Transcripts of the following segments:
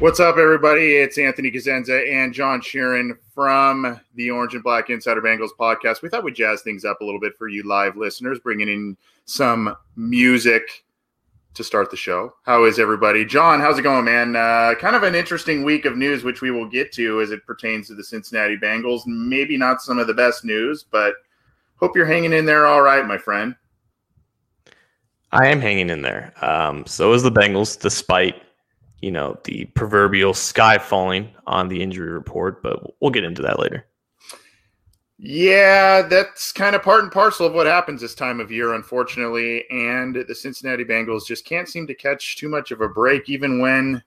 What's up, everybody? It's Anthony Cosenza and John Sheeran from the Orange and Black Insider Bengals podcast. We thought we'd jazz things up a little bit for you live listeners, bringing in some music to start the show. How is everybody? John, how's it going, man? Uh, kind of an interesting week of news, which we will get to as it pertains to the Cincinnati Bengals. Maybe not some of the best news, but hope you're hanging in there all right, my friend. I am hanging in there. Um, so is the Bengals, despite you know, the proverbial sky falling on the injury report, but we'll get into that later. Yeah, that's kind of part and parcel of what happens this time of year, unfortunately. And the Cincinnati Bengals just can't seem to catch too much of a break, even when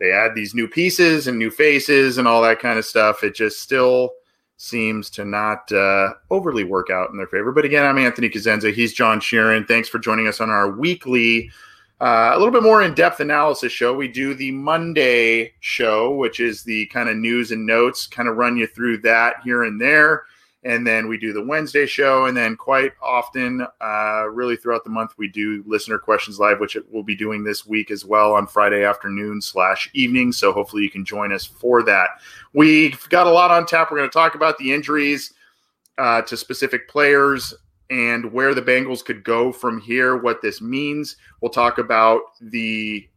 they add these new pieces and new faces and all that kind of stuff. It just still seems to not uh, overly work out in their favor. But again, I'm Anthony Cosenza. He's John Sheeran. Thanks for joining us on our weekly uh, a little bit more in depth analysis show. We do the Monday show, which is the kind of news and notes, kind of run you through that here and there. And then we do the Wednesday show. And then quite often, uh, really throughout the month, we do listener questions live, which we'll be doing this week as well on Friday afternoon slash evening. So hopefully you can join us for that. We've got a lot on tap. We're going to talk about the injuries uh, to specific players and where the Bengals could go from here, what this means. We'll talk about the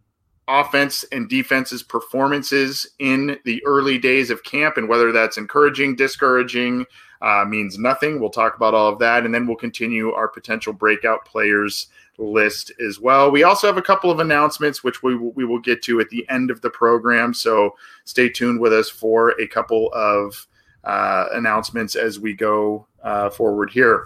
offense and defense's performances in the early days of camp and whether that's encouraging, discouraging, uh, means nothing. We'll talk about all of that, and then we'll continue our potential breakout players list as well. We also have a couple of announcements, which we, we will get to at the end of the program. So stay tuned with us for a couple of uh, announcements as we go uh, forward here.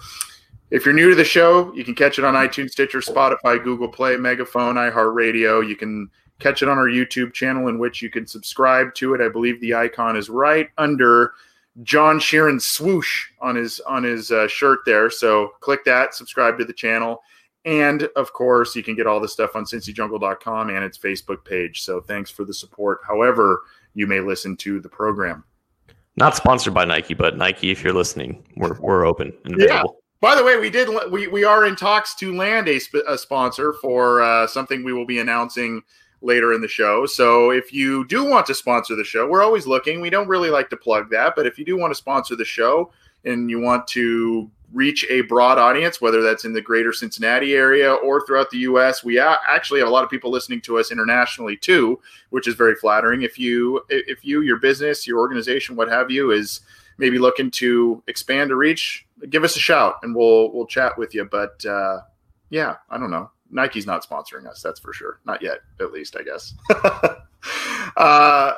If you're new to the show, you can catch it on iTunes, Stitcher, Spotify, Google Play, Megaphone, iHeartRadio. You can catch it on our YouTube channel, in which you can subscribe to it. I believe the icon is right under John Sheeran swoosh on his on his uh, shirt there. So click that, subscribe to the channel, and of course, you can get all the stuff on CincyJungle.com and its Facebook page. So thanks for the support. However, you may listen to the program. Not sponsored by Nike, but Nike, if you're listening, we're we're open and available. Yeah. By the way, we did we we are in talks to land a, sp- a sponsor for uh, something we will be announcing later in the show. So if you do want to sponsor the show, we're always looking. We don't really like to plug that, but if you do want to sponsor the show and you want to reach a broad audience, whether that's in the greater Cincinnati area or throughout the U.S. We actually have a lot of people listening to us internationally too, which is very flattering. If you, if you, your business, your organization, what have you, is maybe looking to expand to reach, give us a shout and we'll we'll chat with you. But uh, yeah, I don't know. Nike's not sponsoring us, that's for sure. Not yet, at least, I guess. uh,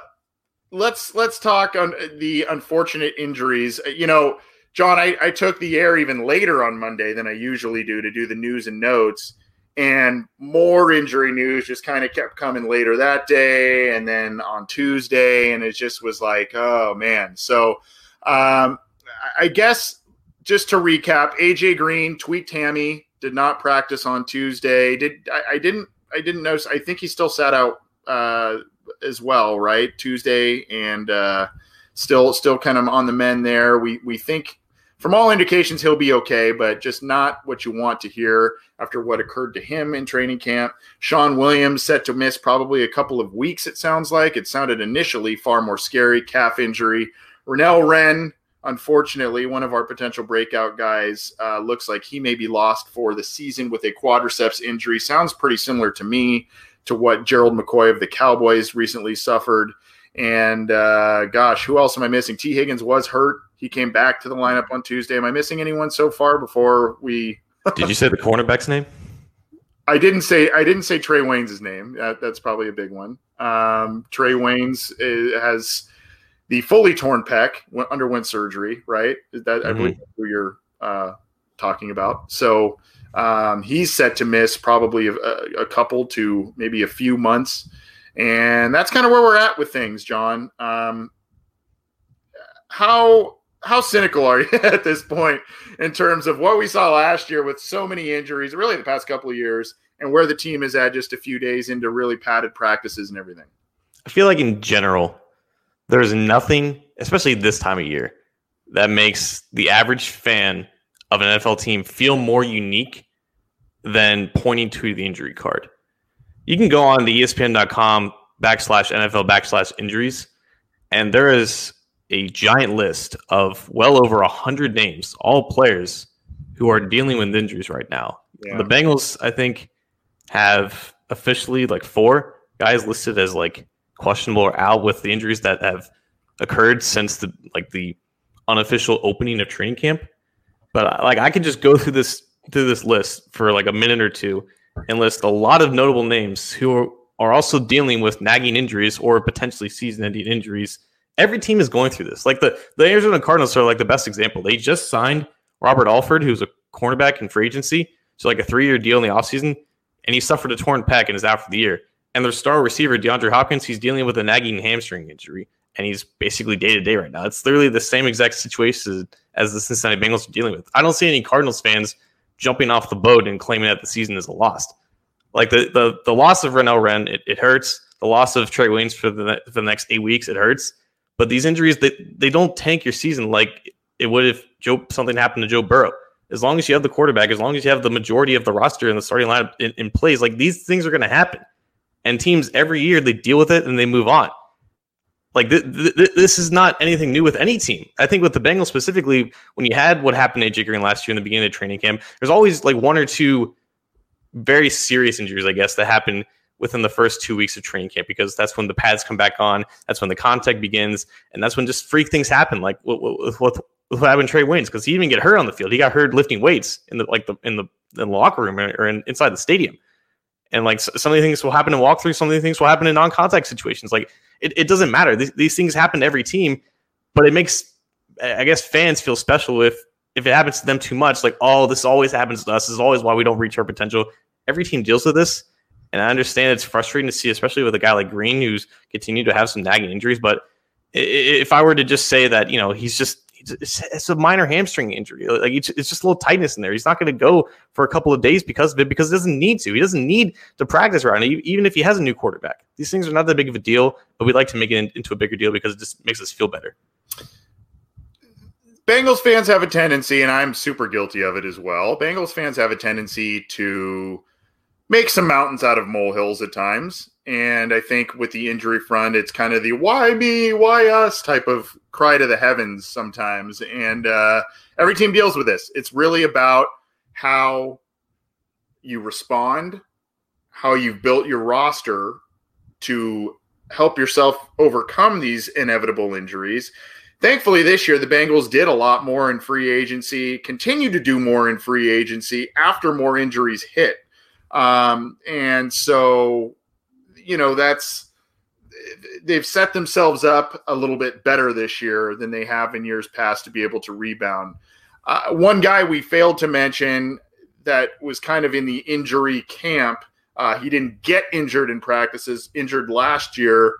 let's let's talk on the unfortunate injuries. You know, John, I, I took the air even later on Monday than I usually do to do the news and notes. And more injury news just kind of kept coming later that day and then on Tuesday. And it just was like, oh man. So um, I guess just to recap, AJ Green tweaked hammy, did not practice on Tuesday. Did I, I didn't I didn't notice. I think he still sat out uh, as well, right? Tuesday and uh, still still kind of on the men there. We we think from all indications he'll be okay, but just not what you want to hear after what occurred to him in training camp. Shawn Williams set to miss probably a couple of weeks. It sounds like it sounded initially far more scary calf injury. Renell Wren unfortunately, one of our potential breakout guys uh, looks like he may be lost for the season with a quadriceps injury. Sounds pretty similar to me to what Gerald McCoy of the Cowboys recently suffered. And uh, gosh, who else am I missing? Tee Higgins was hurt. He came back to the lineup on Tuesday. Am I missing anyone so far before we Did you say the cornerback's name? I didn't say I didn't say Trae Waynes' name. That, that's probably a big one. Um, Trae Waynes is, has the fully torn pec, underwent surgery. Right? That mm-hmm. I believe who you're uh, talking about. So um, he's set to miss probably a, a, couple to maybe a few months, and that's kind of where we're at with things, John. Um, how how cynical are you at this point in terms of what we saw last year with so many injuries, really the past couple of years, and where the team is at just a few days into really padded practices and everything? I feel like in general, there's nothing, especially this time of year, that makes the average fan of an NFL team feel more unique than pointing to the injury card. You can go on the ESPN.com backslash NFL backslash injuries, and there is a giant list of well over a hundred names, all players who are dealing with injuries right now. Yeah. The Bengals, I think, have officially like four guys listed as like questionable or out with the injuries that have occurred since the like the unofficial opening of training camp. But uh, like I could just go through this through this list for like a minute or two and list a lot of notable names who are, also dealing with nagging injuries or potentially season-ending injuries every team is going through this. Like the, the Arizona Cardinals are like the best example. They just signed Robert Alford, who's a cornerback in free agency, so like a three year deal in the offseason, and he suffered a torn pec and is out for the year. And their star receiver, DeAndre Hopkins, he's dealing with a nagging hamstring injury, and he's basically day to day right now. It's literally the same exact situation as the Cincinnati Bengals are dealing with. I don't see any Cardinals fans jumping off the boat and claiming that the season is a lost. Like the the, the loss of Renell Wren, it, it hurts. The loss of Trae Waynes for the, for the next eight weeks, it hurts. But these injuries, they, they don't tank your season like it would if Joe something happened to Joe Burrow. As long as you have the quarterback, as long as you have the majority of the roster and the starting lineup in, in place, like these things are going to happen. And teams every year they deal with it and they move on. Like th- th- this is not anything new with any team. I think with the Bengals specifically, when you had what happened to AJ Green last year in the beginning of training camp, there's always like one or two very serious injuries, I guess, that happen within the first two weeks of training camp because that's when the pads come back on. That's when the contact begins, and that's when just freak things happen, like with what, what happened Trae Waynes because he didn't even get hurt on the field. He got hurt lifting weights in the like the in the in the locker room or in, inside the stadium. And like some of the things will happen in walkthrough, some of the things will happen in non-contact situations. Like it, it doesn't matter. These, these things happen to every team, but it makes I guess fans feel special if if it happens to them too much. Like oh, this always happens to us. This is always why we don't reach our potential. Every team deals with this and I understand it's frustrating to see, especially with a guy like Green who's continued to have some nagging injuries. But if I were to just say that, you know, he's just it's a minor hamstring injury. Like it's just a little tightness in there. He's not going to go for a couple of days because of it because he doesn't need to. He doesn't need to practice around it, even if he has a new quarterback. These things are not that big of a deal, but we like to make it into a bigger deal because it just makes us feel better. Bengals fans have a tendency, and I'm super guilty of it as well. Bengals fans have a tendency to make some mountains out of molehills at times. And I think with the injury front, it's kind of the why me, why us type of cry to the heavens sometimes. And uh, every team deals with this. It's really about how you respond, how you've built your roster to help yourself overcome these inevitable injuries. Thankfully, this year, the Bengals did a lot more in free agency, continue to do more in free agency after more injuries hit um, and so, you know, that's they've set themselves up a little bit better this year than they have in years past to be able to rebound. Uh, one guy we failed to mention that was kind of in the injury camp. Uh, he didn't get injured in practices, injured last year.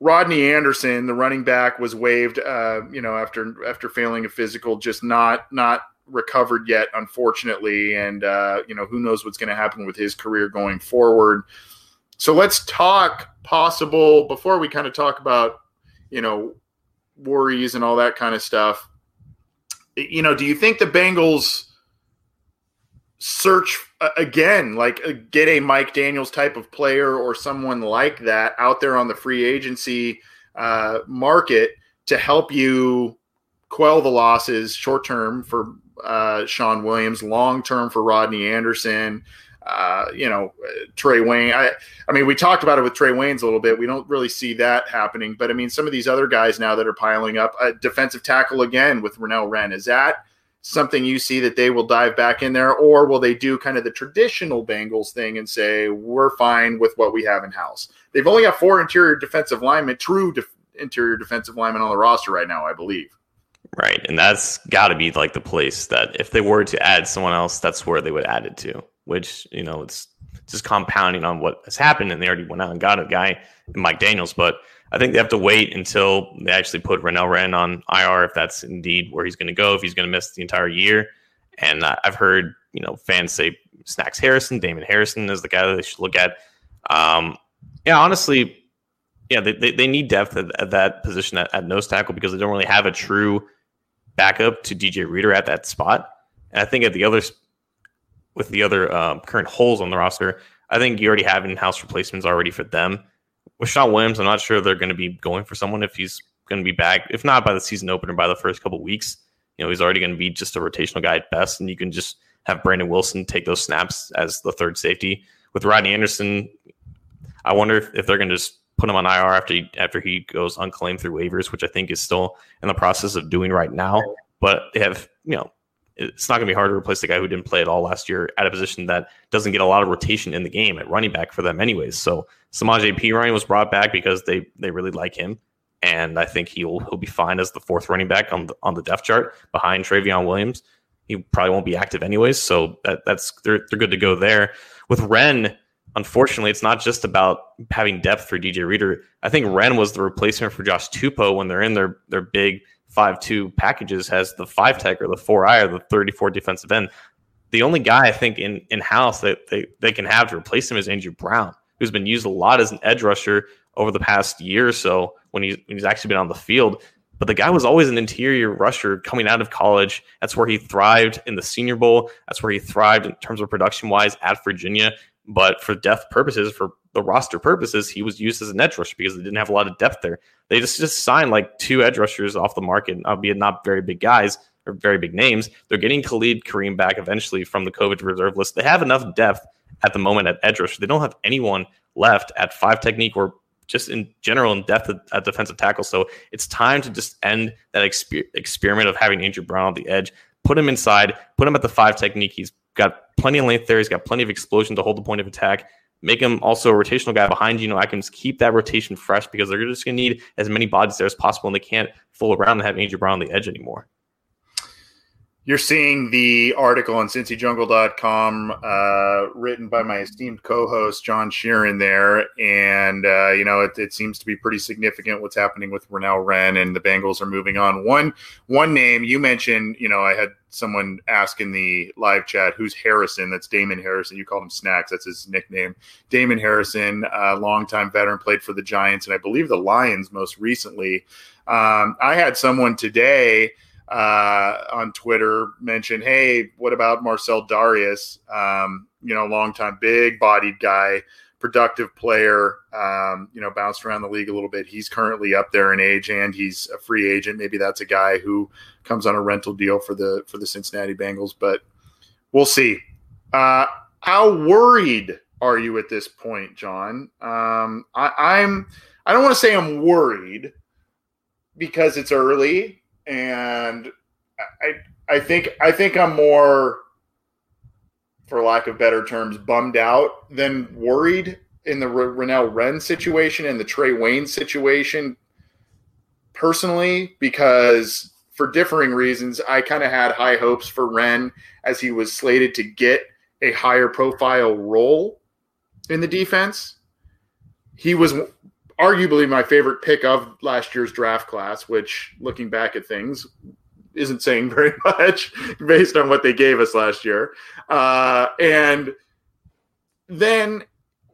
Rodney Anderson, the running back, was waived. Uh, you know, after after failing a physical, just not not recovered yet, unfortunately. And, uh, you know, who knows what's going to happen with his career going forward. So let's talk possible before we kind of talk about, you know, worries and all that kind of stuff. You know, do you think the Bengals search again, like get a Mike Daniels type of player or someone like that out there on the free agency uh, market to help you quell the losses short term for uh, Shawn Williams, long term for Rodney Anderson. Uh, you know, Trae Wayne. I, I mean, we talked about it with Trae Waynes a little bit. We don't really see that happening, but I mean, some of these other guys now that are piling up, a defensive tackle again with Renell Wren. Is that something you see that they will dive back in there, or will they do kind of the traditional Bengals thing and say we're fine with what we have in house? They've only got four interior defensive linemen, true interior defensive linemen on the roster right now, I believe. Right, and that's got to be like the place that if they were to add someone else, that's where they would add it to. Which you know, it's just compounding on what has happened, and they already went out and got a guy, Mike Daniels, but I think they have to wait until they actually put Renell Wren on IR if that's indeed where he's going to go, if he's going to miss the entire year. And uh, I've heard, you know, fans say Snacks Harrison, Damon Harrison is the guy that they should look at. Um, yeah, honestly, yeah, they, they, they need depth at, at that position at, at, nose tackle because they don't really have a true backup to DJ Reader at that spot. And I think at the others, with the other um, current holes on the roster, I think you already have in-house replacements already for them with Shawn Williams, I'm not sure they're going to be going for someone if he's going to be back. If not by the season opener, by the first couple weeks, you know, he's already going to be just a rotational guy at best, and you can just have Brandon Wilson take those snaps as the third safety. With Rodney Anderson, I wonder if, if they're going to just put him on IR after he, after he goes unclaimed through waivers, which I think is still in the process of doing right now. But they have, you know, it's not going to be hard to replace the guy who didn't play at all last year at a position that doesn't get a lot of rotation in the game at running back for them, anyways. So Samaje Perine was brought back because they they really like him, and I think he'll he'll be fine as the fourth running back on the on the depth chart behind Trayveon Williams. He probably won't be active anyways, so that, that's they're they're good to go there. With Wren, unfortunately, it's not just about having depth for DJ Reader. I think Wren was the replacement for Josh Tupou when they're in their their big five two packages has the five tech or the four I or the thirty four defensive end. The only guy I think in in house that they, they can have to replace him is Andrew Brown, who's been used a lot as an edge rusher over the past year or so when he's when he's actually been on the field. But the guy was always an interior rusher coming out of college. That's where he thrived in the Senior Bowl. That's where he thrived in terms of production wise at Virginia. But for depth purposes, for the roster purposes, he was used as an edge rusher because they didn't have a lot of depth there. They just just signed like two edge rushers off the market, uh, albeit not very big guys or very big names. They're getting Khalid Kareem back eventually from the COVID reserve list. They have enough depth at the moment at edge rusher. They don't have anyone left at five technique or just in general in depth at, at defensive tackle. So it's time to just end that exper- experiment of having Andrew Brown on the edge. Put him inside. Put him at the five technique. He's got plenty of length there. He's got plenty of explosion to hold the point of attack. Make him also a rotational guy behind you. know, I can just keep that rotation fresh because they're just going to need as many bodies there as possible, and they can't fool around and have Andrew Brown on the edge anymore you're seeing the article on cincyjungle.com uh, written by my esteemed co-host john sheeran there. And uh, you know it, it, seems to be pretty significant what's happening with Renell Wren and the Bengals are moving on. One one name you mentioned you know I had someone ask in the live chat who's Harrison? That's Damon Harrison. You called him Snacks. That's his nickname. Damon Harrison uh, longtime veteran played for the Giants and I believe the Lions most recently. Um, I had someone today uh, on Twitter mentioned, "Hey, what about Marcell Dareus? Um, you know, longtime big-bodied guy, productive player. Um, you know, bounced around the league a little bit. He's currently up there in age, and he's a free agent. Maybe that's a guy who comes on a rental deal for the for the Cincinnati Bengals, but we'll see. Uh, how worried are you at this point, John? Um, I, I'm. I don't want to say I'm worried because it's early and I I think I think I'm more, for lack of better terms, bummed out than worried in the Renell Wren situation and the Trae Wayne situation. Personally, because for differing reasons, I kind of had high hopes for Wren as he was slated to get a higher profile role in the defense. He was arguably my favorite pick of last year's draft class, which looking back at things isn't saying very much based on what they gave us last year. Uh, and then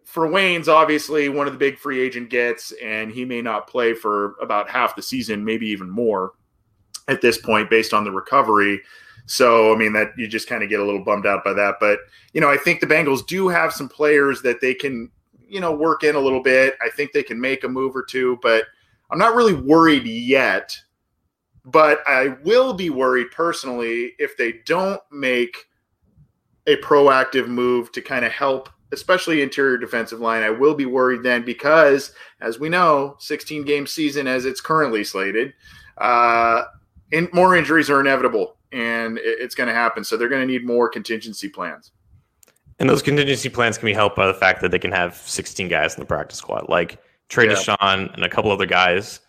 for Wayne's obviously one of the big free agent gets, and he may not play for about half the season, maybe even more at this point based on the recovery. So, I mean, that you just kind of get a little bummed out by that. But, you know, I think the Bengals do have some players that they can you know, work in a little bit. I think they can make a move or two, but I'm not really worried yet. But I will be worried personally if they don't make a proactive move to kind of help, especially interior defensive line. I will be worried then because, as we know, 16 game season as it's currently slated, uh, and more injuries are inevitable and it's going to happen. So they're going to need more contingency plans. And those contingency plans can be helped by the fact that they can have 16 guys in the practice squad, like Trey yeah. Deshawn and a couple other guys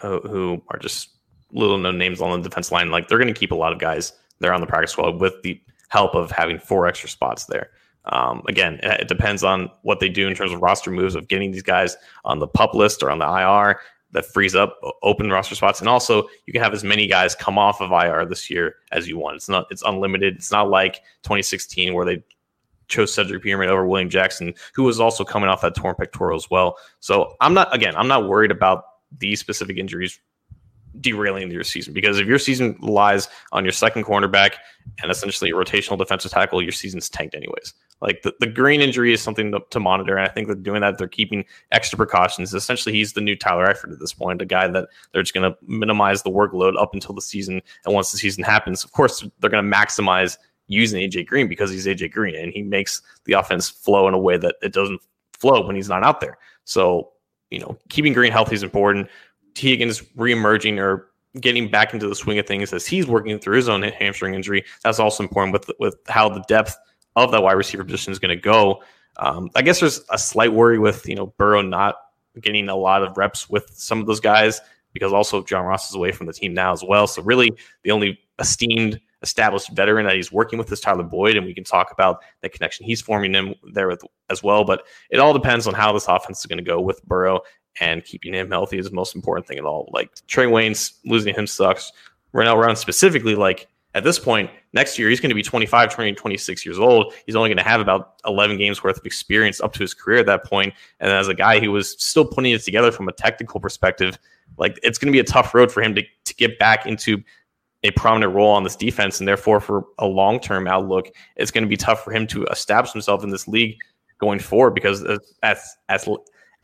who, who are just little known names on the defense line. Like they're going to keep a lot of guys there on the practice squad with the help of having four extra spots there. Um, again, it depends on what they do in terms of roster moves of getting these guys on the pup list or on the IR that frees up open roster spots. And also, you can have as many guys come off of IR this year as you want. It's not it's unlimited. It's not like 2016 where they chose Cedric Peerman over William Jackson, who was also coming off that torn pectoral as well. So I'm not again, I'm not worried about these specific injuries derailing your season because if your season lies on your second cornerback and essentially a rotational defensive tackle, your season's tanked anyways. Like the, the Green injury is something to, to, monitor. And I think they're doing that. They're keeping extra precautions. Essentially, he's the new Tyler Eifert at this point, a guy that they're just going to minimize the workload up until the season. And once the season happens, of course, they're going to maximize using AJ Green because he's AJ Green and he makes the offense flow in a way that it doesn't flow when he's not out there. So, you know, keeping Green healthy is important. Higgins reemerging or getting back into the swing of things as he's working through his own hamstring injury. That's also important with with how the depth of that wide receiver position is going to go. Um, I guess there's a slight worry with you know Burrow not getting a lot of reps with some of those guys because also John Ross is away from the team now as well. So really, the only esteemed established veteran that he's working with is Tyler Boyd, and we can talk about the connection he's forming him there with, as well. But it all depends on how this offense is going to go with Burrow and keeping him healthy is the most important thing at all. Like Trae Waynes losing him sucks. Renell Brown specifically, like at this point next year, he's going to be 25, 20, 26 years old. He's only going to have about 11 games worth of experience up to his career at that point. And as a guy who was still putting it together from a technical perspective, like it's going to be a tough road for him to, to get back into a prominent role on this defense. And therefore, for a long term outlook, it's going to be tough for him to establish himself in this league going forward because as, as,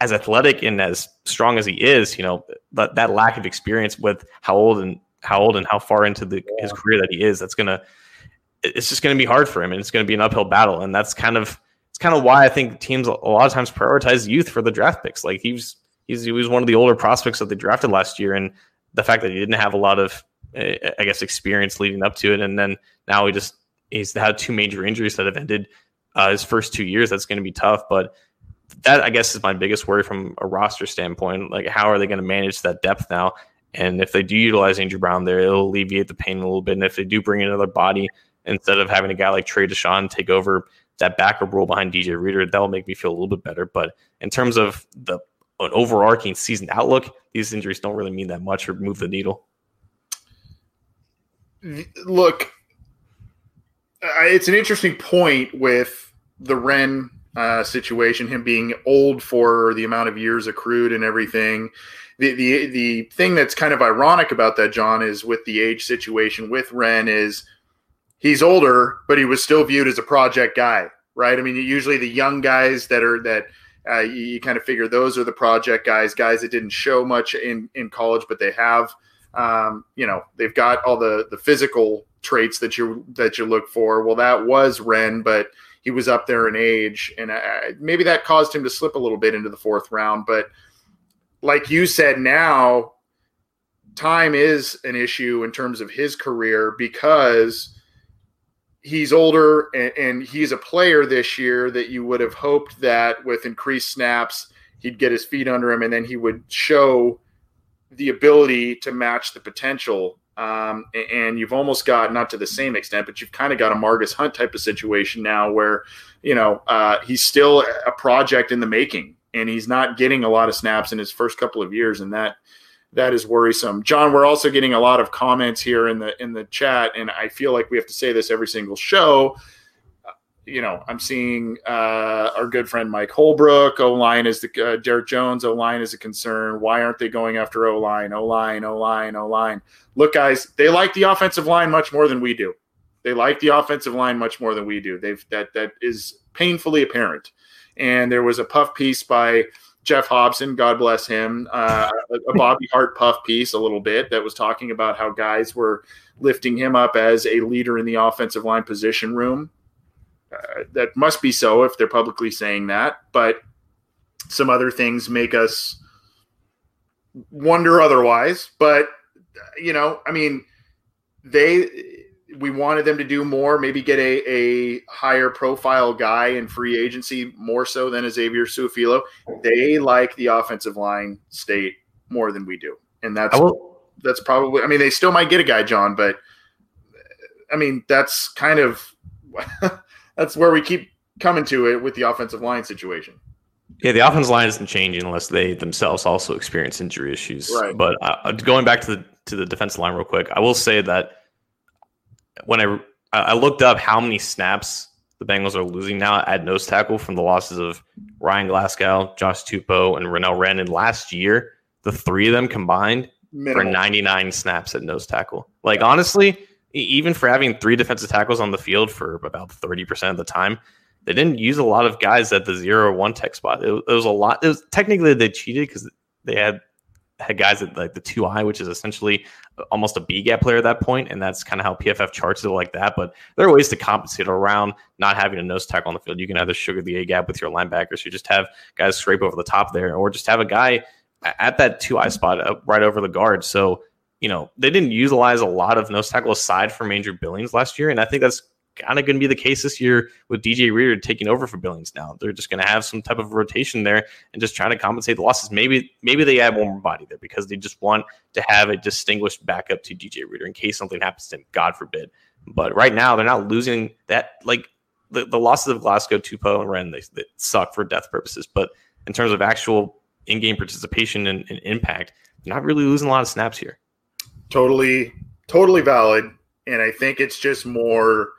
as athletic and as strong as he is, you know, that, that lack of experience with how old and how old and how far into the, his career that he is, that's going to, it's just going to be hard for him and it's going to be an uphill battle. And that's kind of, it's kind of why I think teams a lot of times prioritize youth for the draft picks. Like he's, he's, he was one of the older prospects that they drafted last year. And the fact that he didn't have a lot of, I guess, experience leading up to it. And then now he just, he's had two major injuries that have ended uh, his first two years. That's going to be tough. But that I guess is my biggest worry from a roster standpoint. Like, how are they going to manage that depth now? And if they do utilize Andrew Brown there, it'll alleviate the pain a little bit. And if they do bring in another body instead of having a guy like Trey Deshawn take over that backup role behind DJ Reader, that'll make me feel a little bit better. But in terms of the an overarching season outlook, these injuries don't really mean that much or move the needle. Look, it's an interesting point with the Wren uh, situation, him being old for the amount of years accrued and everything. The, the the thing that's kind of ironic about that, John, is with the age situation with Wren is he's older, but he was still viewed as a project guy, right? I mean, usually the young guys that are that uh, you, you, kind of figure those are the project guys, guys that didn't show much in in college, but they have, um, you know, they've got all the the physical traits that you that you look for. Well, that was Wren, but he was up there in age, and uh, maybe that caused him to slip a little bit into the fourth round. But like you said, now time is an issue in terms of his career because he's older and, and, he's a player this year that you would have hoped that with increased snaps he'd get his feet under him and then he would show the ability to match the potential um, and you've almost got not to the same extent, but you've kind of got a Margus Hunt type of situation now where, you know, uh, he's still a project in the making and he's not getting a lot of snaps in his first couple of years. And that, that is worrisome. John, we're also getting a lot of comments here in the, in the chat. And I feel like we have to say this every single show you know, I'm seeing uh, our good friend Mike Holbrook. O line is the uh, Derek Jones. O line is a concern. Why aren't they going after O line? O line, O line, O line. Look, guys, they like the offensive line much more than we do. They like the offensive line much more than we do. They've that that is painfully apparent. And there was a puff piece by Geoff Hobson, God bless him, uh, a Bobby Hart puff piece a little bit that was talking about how guys were lifting him up as a leader in the offensive line position room uh, that must be so if they're publicly saying that, but some other things make us wonder otherwise. But you know, I mean, they we wanted them to do more, maybe get a, a higher profile guy in free agency more so than Xavier Su'a-Filo. They like the offensive line state more than we do. And that's that's probably I mean they still might get a guy, John, but I mean that's kind of that's where we keep coming to it with the offensive line situation. Yeah, the offensive line isn't changing unless they themselves also experience injury issues. Right. But uh, going back to the to the defensive line real quick, I will say that when I I looked up how many snaps the Bengals are losing now at nose tackle from the losses of Ryan Glasgow, Josh Tupou, and Renell Wren. Last year, the three of them combined Minimal. for 99 snaps at nose tackle. Like honestly, even for having three defensive tackles on the field for about 30% of the time, they didn't use a lot of guys at the zero one tech spot. It, it was a lot. It was technically they cheated because they had had guys at like the two I, which is essentially almost a B gap player at that point, and that's kind of how PFF charts it like that. But there are ways to compensate around not having a nose tackle on the field. You can either sugar the A gap with your linebackers, you just have guys scrape over the top there, or just have a guy at that two I spot uh, right over the guard. So you know they didn't utilize a lot of nose tackle aside from Andrew Billings last year, and I think that's kind of going to be the case this year with DJ Reader taking over for Billings now. They're just going to have some type of rotation there and just trying to compensate the losses. Maybe maybe they add one more body there because they just want to have a distinguished backup to DJ Reader in case something happens to him, God forbid. But right now they're not losing that like the, the losses of Glasgow, Tupou, and Wren they, they suck for death purposes. But in terms of actual in-game participation and, and impact, they're not really losing a lot of snaps here. Totally, totally valid. And I think it's just more –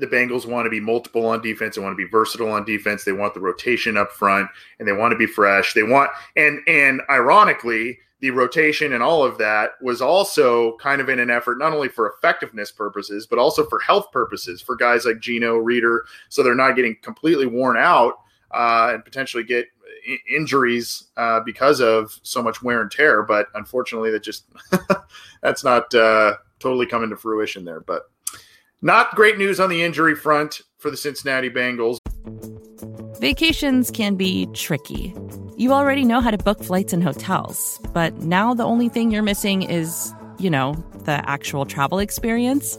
the Bengals want to be multiple on defense. They want to be versatile on defense. They want the rotation up front, and they want to be fresh. They want and and ironically, the rotation and all of that was also kind of in an effort not only for effectiveness purposes, but also for health purposes for guys like Gino Reader, so they're not getting completely worn out uh, and potentially get injuries uh, because of so much wear and tear. But unfortunately, that just that's not uh, totally coming to fruition there. But not great news on the injury front for the Cincinnati Bengals. Vacations can be tricky. You already know how to book flights and hotels, but now the only thing you're missing is, you know, the actual travel experience.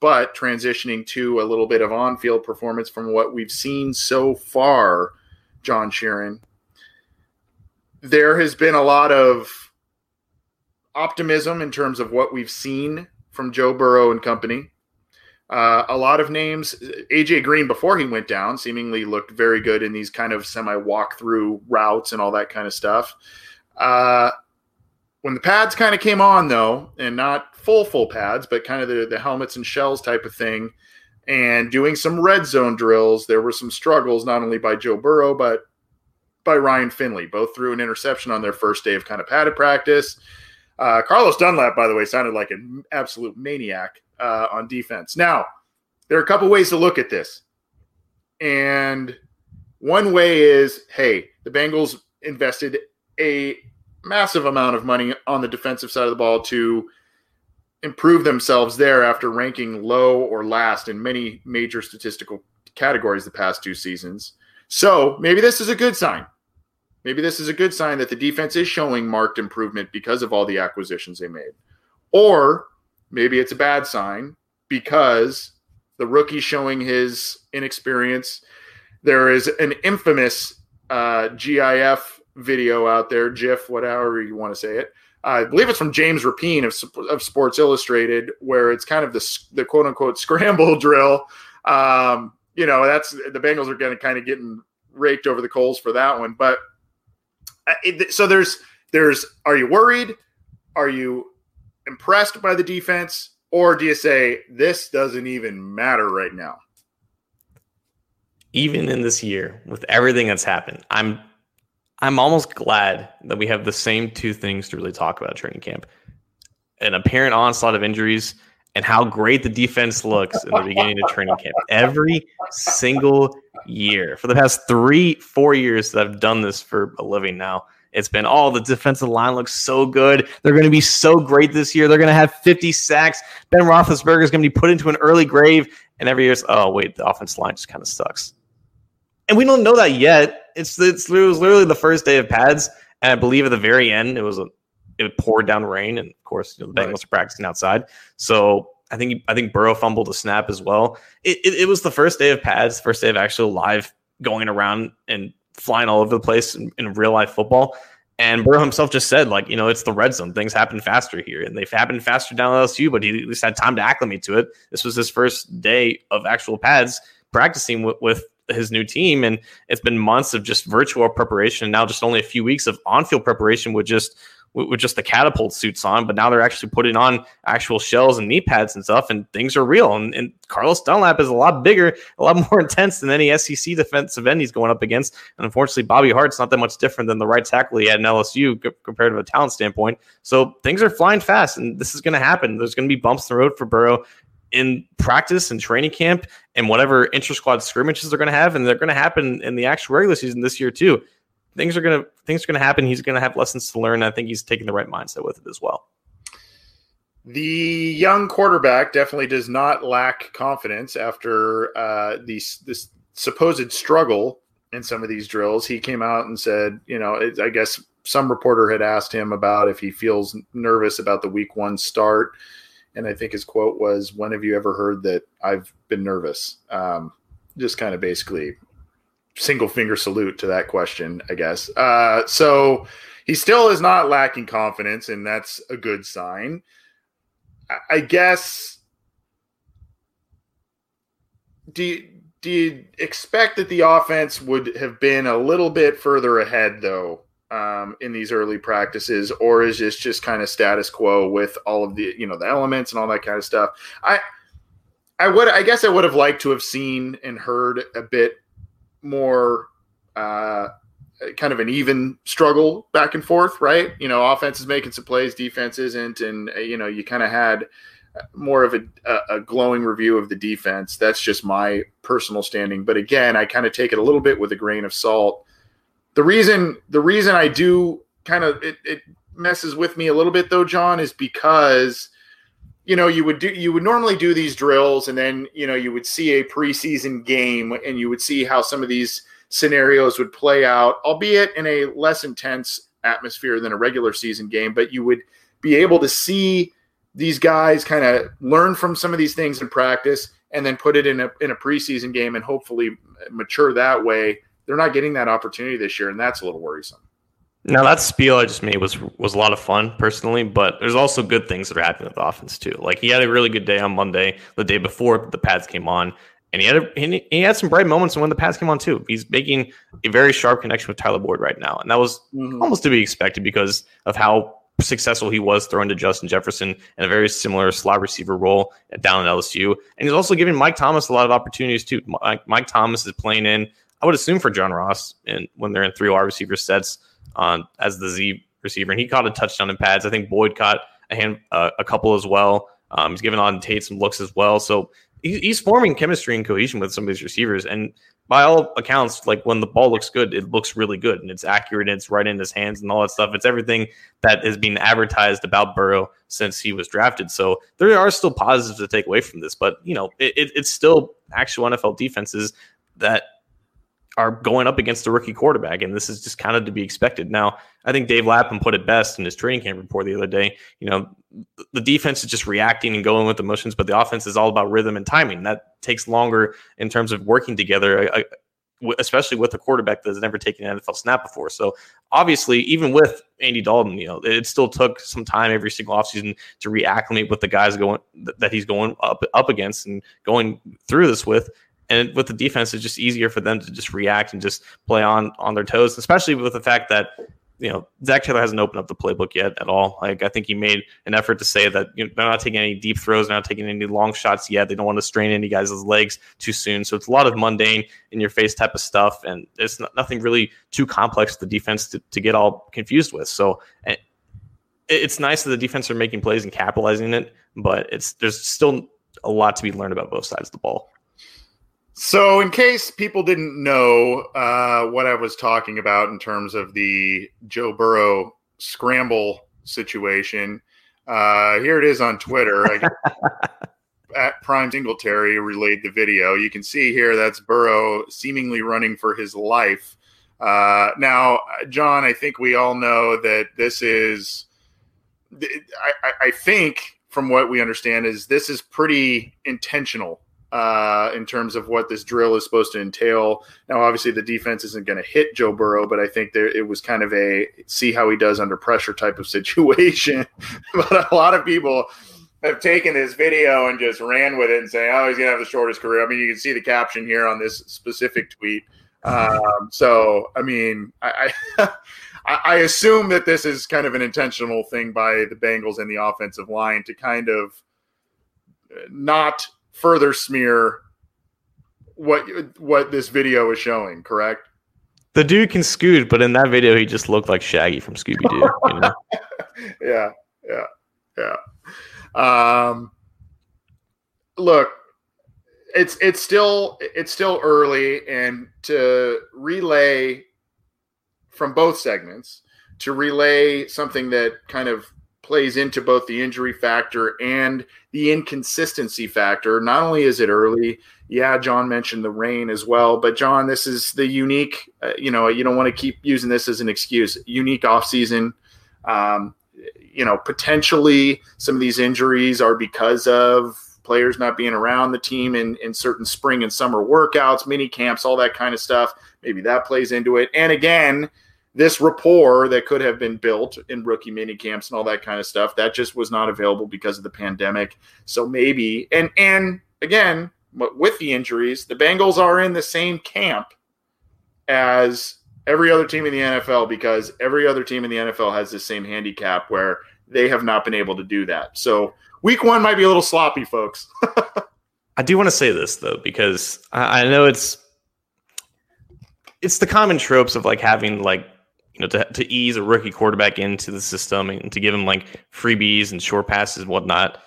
But transitioning to a little bit of on field performance from what we've seen so far, John Sheeran, there has been a lot of optimism in terms of what we've seen from Joe Burrow and company. Uh, a lot of names. AJ Green before he went down seemingly looked very good in these kind of semi walk through routes and all that kind of stuff. Uh, when the pads kind of came on though, and not full full pads, but kind of the, the helmets and shells type of thing, and doing some red zone drills, there were some struggles not only by Joe Burrow but by Ryan Finley. Both threw an interception on their first day of kind of padded practice. Uh, Carlos Dunlap, by the way, sounded like an absolute maniac uh, on defense. Now, there are a couple ways to look at this. And one way is hey, the Bengals invested a massive amount of money on the defensive side of the ball to improve themselves there after ranking low or last in many major statistical categories the past two seasons. So maybe this is a good sign. Maybe this is a good sign that the defense is showing marked improvement because of all the acquisitions they made. Or maybe it's a bad sign because the rookie showing his inexperience. There is an infamous uh, GIF video out there, GIF, whatever you want to say it. I believe it's from James Rapien of, of Sports Illustrated, where it's kind of the, the quote unquote scramble drill Um, you know, that's the Bengals are going to kind of getting raked over the coals for that one. But uh, it, so there's there's are you worried? Are you impressed by the defense, or do you say this doesn't even matter right now? Even in this year, with everything that's happened, I'm I'm almost glad that we have the same two things to really talk about training camp: an apparent onslaught of injuries and how great the defense looks in the beginning of training camp. Every single year for the past three, four years that I've done this for a living now. It's been all oh, the defensive line looks so good. They're going to be so great this year. They're going to have 50 sacks. Ben Roethlisberger is going to be put into an early grave. And every year's, oh, wait, the offensive line just kind of sucks. And we don't know that yet. It's, it's it was literally the first day of pads. And I believe at the very end, it was a, it poured down rain. And of course, you know, the Bengals right. are practicing outside. So I think I think Burrow fumbled a snap as well. It, it, it was the first day of pads, first day of actual live going around and flying all over the place in, in real life football. And Burrow himself just said, like, you know, it's the red zone. Things happen faster here. And they've happened faster down at LSU, but he at least had time to acclimate to it. This was his first day of actual pads practicing with, with his new team. And it's been months of just virtual preparation. And now just only a few weeks of on field preparation with just with just the catapult suits on, but now they're actually putting on actual shells and knee pads and stuff, and things are real. And, and Carlos Dunlap is a lot bigger, a lot more intense than any SEC defensive end he's going up against. And unfortunately, Bobby Hart's not that much different than the right tackle he had in LSU compared to a talent standpoint. So things are flying fast, and this is going to happen. There's going to be bumps in the road for Burrow in practice and training camp and whatever inter squad scrimmages they're going to have, and they're going to happen in the actual regular season this year too things are gonna things are gonna happen. He's gonna have lessons to learn. I think he's taking the right mindset with it as well. The young quarterback definitely does not lack confidence after uh, these this supposed struggle in some of these drills. He came out and said, you know, it, I guess some reporter had asked him about if he feels nervous about the week one start. And I think his quote was, When have you ever heard that I've been nervous? Um, just kind of basically single finger salute to that question, I guess. Uh, so he still is not lacking confidence, and that's a good sign. I guess. Do you, do you expect that the offense would have been a little bit further ahead though um, in these early practices, or is this just kind of status quo with all of the you know the elements and all that kind of stuff? I I would I guess I would have liked to have seen and heard a bit more uh, kind of an even struggle back and forth, right? You know, offense is making some plays, defense isn't, and uh, you know, you kind of had more of a, a, glowing review of the defense. That's just my personal standing. But again, I kind of take it a little bit with a grain of salt. The reason the reason I do kind of it, it messes with me a little bit though, John, is because you know you would do you would normally do these drills and then you know you would see a preseason game and you would see how some of these scenarios would play out albeit in a less intense atmosphere than a regular season game. But you would be able to see these guys kind of learn from some of these things in practice and then put it in a in a preseason game and hopefully mature that way they're not getting that opportunity this year and that's a little worrisome now that spiel I just made was was a lot of fun personally, but there's also good things that are happening with the offense too. Like he had a really good day on Monday, the day before the pads came on, and he had a, he had some bright moments when the pads came on too. He's making a very sharp connection with Tyler Boyd right now, and that was mm-hmm. almost to be expected because of how successful he was throwing to Justin Jefferson in a very similar slot receiver role down at LSU. And he's also giving Mike Thomas a lot of opportunities too. Mike, Mike Thomas is playing in, I would assume for John Ross, and when they're in three wide receiver sets on as the Z receiver, and he caught a touchdown in pads. I think Boyd caught a hand uh, a couple as well. Um, he's giving Auden Tate some looks as well. So he, he's forming chemistry and cohesion with some of these receivers. And by all accounts, like when the ball looks good, it looks really good and it's accurate and it's right in his hands and all that stuff. It's everything that is being advertised about Burrow since he was drafted. So there are still positives to take away from this, but you know, it, it's still actual NFL defenses that are going up against a rookie quarterback, and this is just kind of to be expected. Now, I think Dave Lapham put it best in his training camp report the other day. You know, the defense is just reacting and going with the motions, but the offense is all about rhythm and timing. That takes longer in terms of working together. Uh, uh, especially with a quarterback that's never taken an NFL snap before. So obviously, even with Andy Dalton, you know, it still took some time every single offseason to reacclimate with the guys going that he's going up up against and going through this with. And with the defense, it's just easier for them to just react and just play on on their toes, especially with the fact that you know, Zac Taylor hasn't opened up the playbook yet at all. Like I think he made an effort to say that you know, they're not taking any deep throws, they're not taking any long shots yet. They don't want to strain any guys' legs too soon. So it's a lot of mundane in your face type of stuff, and it's not, nothing really too complex for the defense to, to get all confused with. So eh, it, it's nice that the defense are making plays and capitalizing it, but it's there's still a lot to be learned about both sides of the ball. So, in case people didn't know uh, what I was talking about in terms of the Joe Burrow scramble situation, uh, here it is on Twitter. at Prime Singletary relayed the video. You can see here that's Burrow seemingly running for his life. Uh, now, John, I think we all know that this is. I, I think, from what we understand, is this is pretty intentional uh, in terms of what this drill is supposed to entail. Now, obviously, the defense isn't going to hit Joe Burrow, but I think there it was kind of a see how he does under pressure type of situation. but a lot of people have taken this video and just ran with it and saying, "Oh, he's going to have the shortest career." I mean, you can see the caption here on this specific tweet. Um, so, I mean, I, I I assume that this is kind of an intentional thing by the Bengals and the offensive line to kind of not further smear what what this video is showing, correct? The dude can scoot, but in that video he just looked like Shaggy from Scooby Doo. You know? yeah, yeah, yeah. Um, look, it's it's still it's still early, and to relay from both segments to relay something that kind of plays into both the injury factor and the inconsistency factor. Not only is it early, yeah, John mentioned the rain as well, but John, this is the unique, uh, you know, you don't want to keep using this as an excuse. Unique offseason. Um, you know, potentially some of these injuries are because of players not being around the team in, in certain spring and summer workouts, mini camps, all that kind of stuff. Maybe that plays into it. And again, this rapport that could have been built in rookie mini camps and all that kind of stuff that just was not available because of the pandemic. So maybe and and again with the injuries the bengals are in the same camp as every other team in the nfl because every other team in the nfl has the same handicap where they have not been able to do that. So week one might be a little sloppy folks. I do want to say this though because i know it's it's the common tropes of like having like you know, to, to ease a rookie quarterback into the system and to give him like freebies and short passes and whatnot.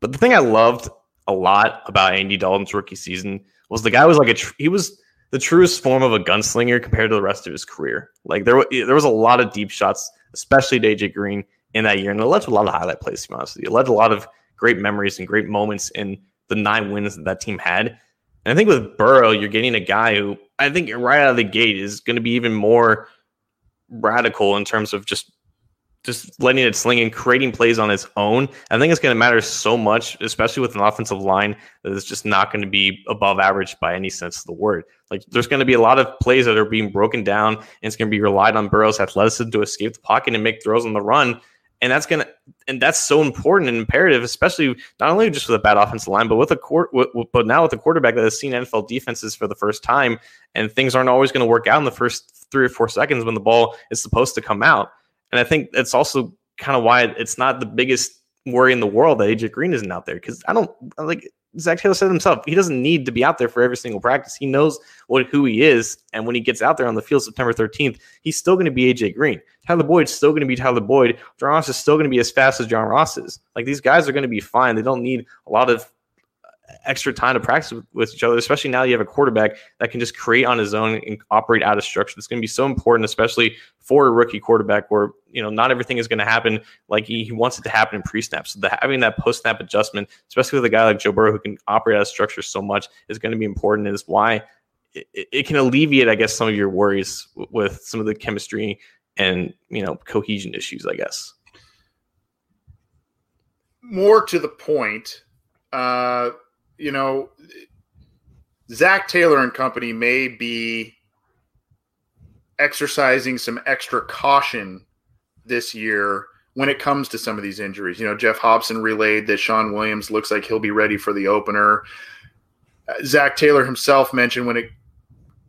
But the thing I loved a lot about Andy Dalton's rookie season was the guy was like a tr- he was the truest form of a gunslinger compared to the rest of his career. Like there, there was a lot of deep shots, especially to AJ Green in that year, and it led to a lot of highlight plays. To be honest it led to a lot of great memories and great moments in the nine wins that that team had. And I think with Burrow, you're getting a guy who I think right out of the gate is going to be even more radical in terms of just just letting it sling and creating plays on its own. I think it's going to matter so much, especially with an offensive line that is just not going to be above average by any sense of the word. Like there's going to be a lot of plays that are being broken down, and it's going to be relied on Burrow's athleticism to escape the pocket and make throws on the run. And that's gonna, and that's so important and imperative, especially not only just with a bad offensive line, but with a court, but now with a quarterback that has seen NFL defenses for the first time, and things aren't always going to work out in the first three or four seconds when the ball is supposed to come out. And I think that's also kind of why it's not the biggest worry in the world that AJ Green isn't out there because I don't like Zac Taylor said himself. He doesn't need to be out there for every single practice. He knows what who he is, and when he gets out there on the field September 13th, he's still going to be AJ Green. Tyler Boyd's still going to be Tyler Boyd. John Ross is still going to be as fast as John Ross is. Like these guys are going to be fine. They don't need a lot of extra time to practice with, with, each other, especially now you have a quarterback that can just create on his own and operate out of structure. It's going to be so important, especially for a rookie quarterback where, you know, not everything is going to happen like he, he wants it to happen in pre-snap. So the, having that post-snap adjustment, especially with a guy like Joe Burrow who can operate out of structure so much is going to be important is why it, it can alleviate, I guess, some of your worries with some of the chemistry and, you know, cohesion issues, I guess. More to the point, uh, you know, Zac Taylor and company may be exercising some extra caution this year when it comes to some of these injuries. You know, Geoff Hobson relayed that Shawn Williams looks like he'll be ready for the opener. Zac Taylor himself mentioned when it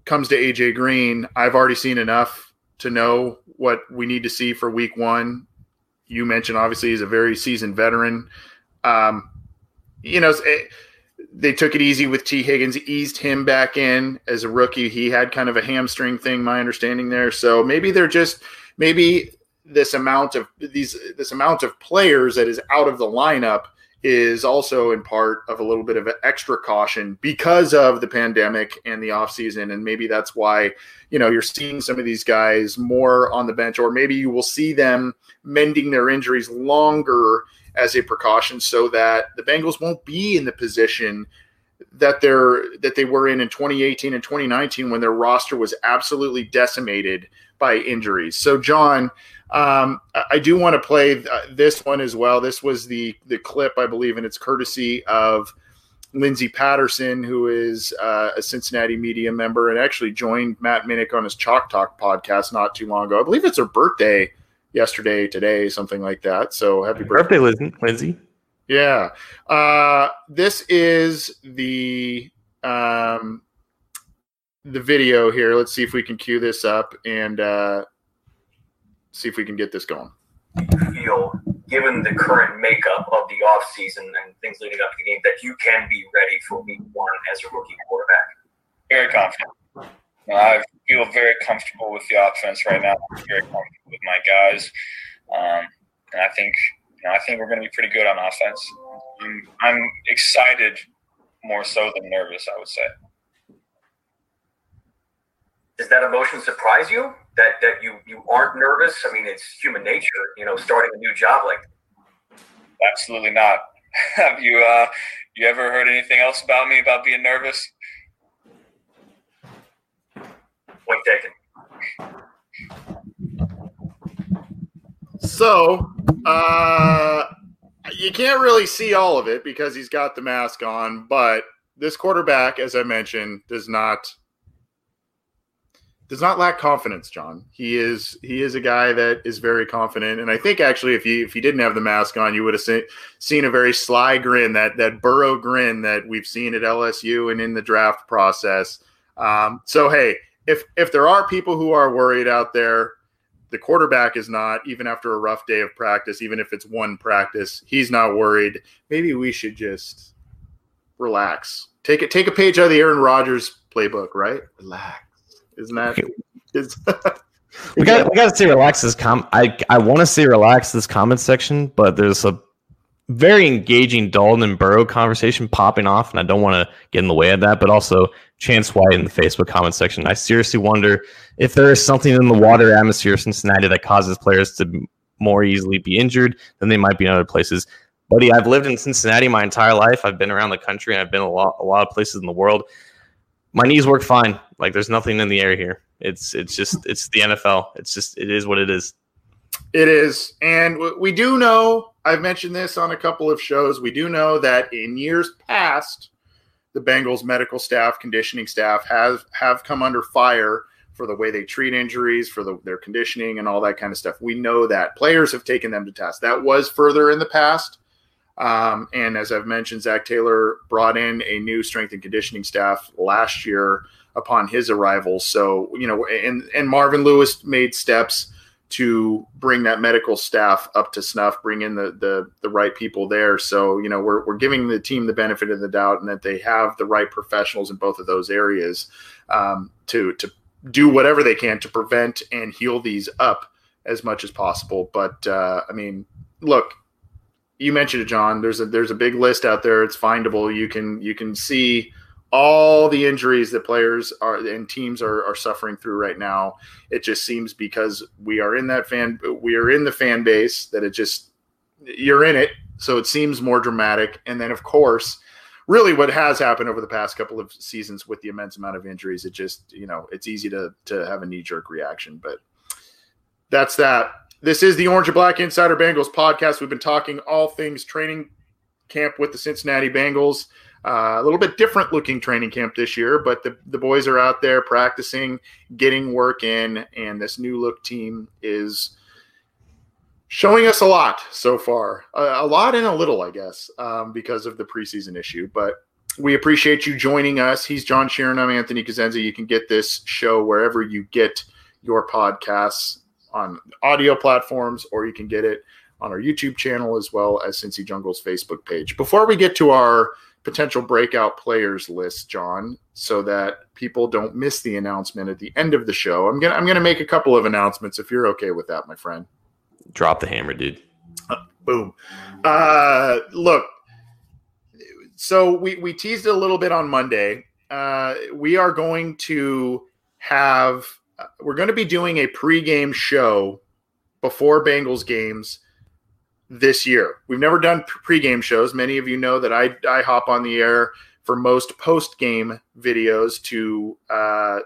comes to AJ Green, I've already seen enough to know what we need to see for week one. You mentioned obviously he's a very seasoned veteran. Um, you know, it, they took it easy with Tee Higgins, eased him back in as a rookie. He had kind of a hamstring thing, my understanding there. So maybe they're just maybe this amount of these this amount of players that is out of the lineup is also in part of a little bit of an extra caution because of the pandemic and the offseason. And maybe that's why, you know, you're seeing some of these guys more on the bench, or maybe you will see them mending their injuries longer as a precaution so that the Bengals won't be in the position that they're that they were in in 2018 and 2019 when their roster was absolutely decimated by injuries. So John, um, I do want to play this one as well. This was the the clip I believe, and it's courtesy of Lindsay Patterson, who is uh, a Cincinnati media member and actually joined Matt Minich on his Chalk Talk podcast not too long ago. I believe it's her birthday yesterday, today, something like that. So happy birthday, birthday Lindsay. Yeah. Uh, this is the um, the video here. Let's see if we can cue this up and uh, see if we can get this going. Feel, given the current makeup of the offseason and things leading up to the game, that you can be ready for week one as a rookie quarterback? Very confident. I feel very comfortable with the offense right now. I'm very comfortable with my guys, um, and I think you know, I think we're going to be pretty good on offense. I'm, I'm excited more so than nervous. I would say. Does that emotion surprise you? That that you you aren't nervous? I mean, it's human nature. You know, starting a new job like. Absolutely not. Have you uh, you ever heard anything else about me about being nervous? Point taken. So, uh, you can't really see all of it because he's got the mask on, but this quarterback, as I mentioned, does not does not lack confidence, John. He is he is a guy that is very confident, and I think actually, if he if he didn't have the mask on, you would have seen seen a very sly grin, that that Burrow grin that we've seen at LSU and in the draft process. Um, so hey, if if there are people who are worried out there, the quarterback is not. Even after a rough day of practice, even if it's one practice, he's not worried. Maybe we should just relax. Take it. Take a page out of the Aaron Rodgers playbook. Right? Relax. Isn't that? Is, we got we got to see relax this com. I I want to see relax this comment section, but there's a very engaging Dalton and Burrow conversation popping off, and I don't want to get in the way of that. But also Chance White in the Facebook comment section. I seriously wonder if there is something in the water atmosphere of Cincinnati that causes players to more easily be injured than they might be in other places. Buddy, I've lived in Cincinnati my entire life. I've been around the country and I've been a lot a lot of places in the world. My knees work fine. Like there's nothing in the air here. It's it's just it's the NFL. It's just it is what it is. It is. And we do know, I've mentioned this on a couple of shows, we do know that in years past, the Bengals medical staff, conditioning staff have have come under fire for the way they treat injuries, for the, their conditioning and all that kind of stuff. We know that players have taken them to task. That was further in the past. Um, and as I've mentioned, Zac Taylor brought in a new strength and conditioning staff last year upon his arrival. So, you know, and, and Marvin Lewis made steps to bring that medical staff up to snuff, bring in the the, the right people there. So you know we're we're giving the team the benefit of the doubt, and that they have the right professionals in both of those areas um, to to do whatever they can to prevent and heal these up as much as possible. But uh, I mean, look, you mentioned it, John. There's a there's a big list out there. It's findable. You can you can see all the injuries that players are and teams are, are suffering through right now. It just seems because we are in that fan, we are in the fan base that it just you're in it, so it seems more dramatic. And then, of course, really what has happened over the past couple of seasons with the immense amount of injuries, it just you know it's easy to to have a knee jerk reaction. But that's that. This is the Orange and Black Insider Bengals podcast. We've been talking all things training camp with the Cincinnati Bengals. Uh, a little bit different looking training camp this year, but the, the boys are out there practicing, getting work in, and this new look team is showing us a lot so far. a lot and a little, I guess, um, because of the preseason issue. But we appreciate you joining us. He's John Sheeran. I'm Anthony Cosenza. You can get this show wherever you get your podcasts on audio platforms, or you can get it on our YouTube channel as well as Cincy Jungle's Facebook page. Before we get to our potential breakout players list, John, so that people don't miss the announcement at the end of the show. I'm gonna I'm gonna make a couple of announcements if you're okay with that, my friend. Drop the hammer, dude. Uh, boom. Uh, look, so we we teased it a little bit on Monday. Uh, we are going to have we're going to be doing a pregame show before Bengals games this year. We've never done pregame shows. Many of you know that I, I hop on the air for most post game videos to uh,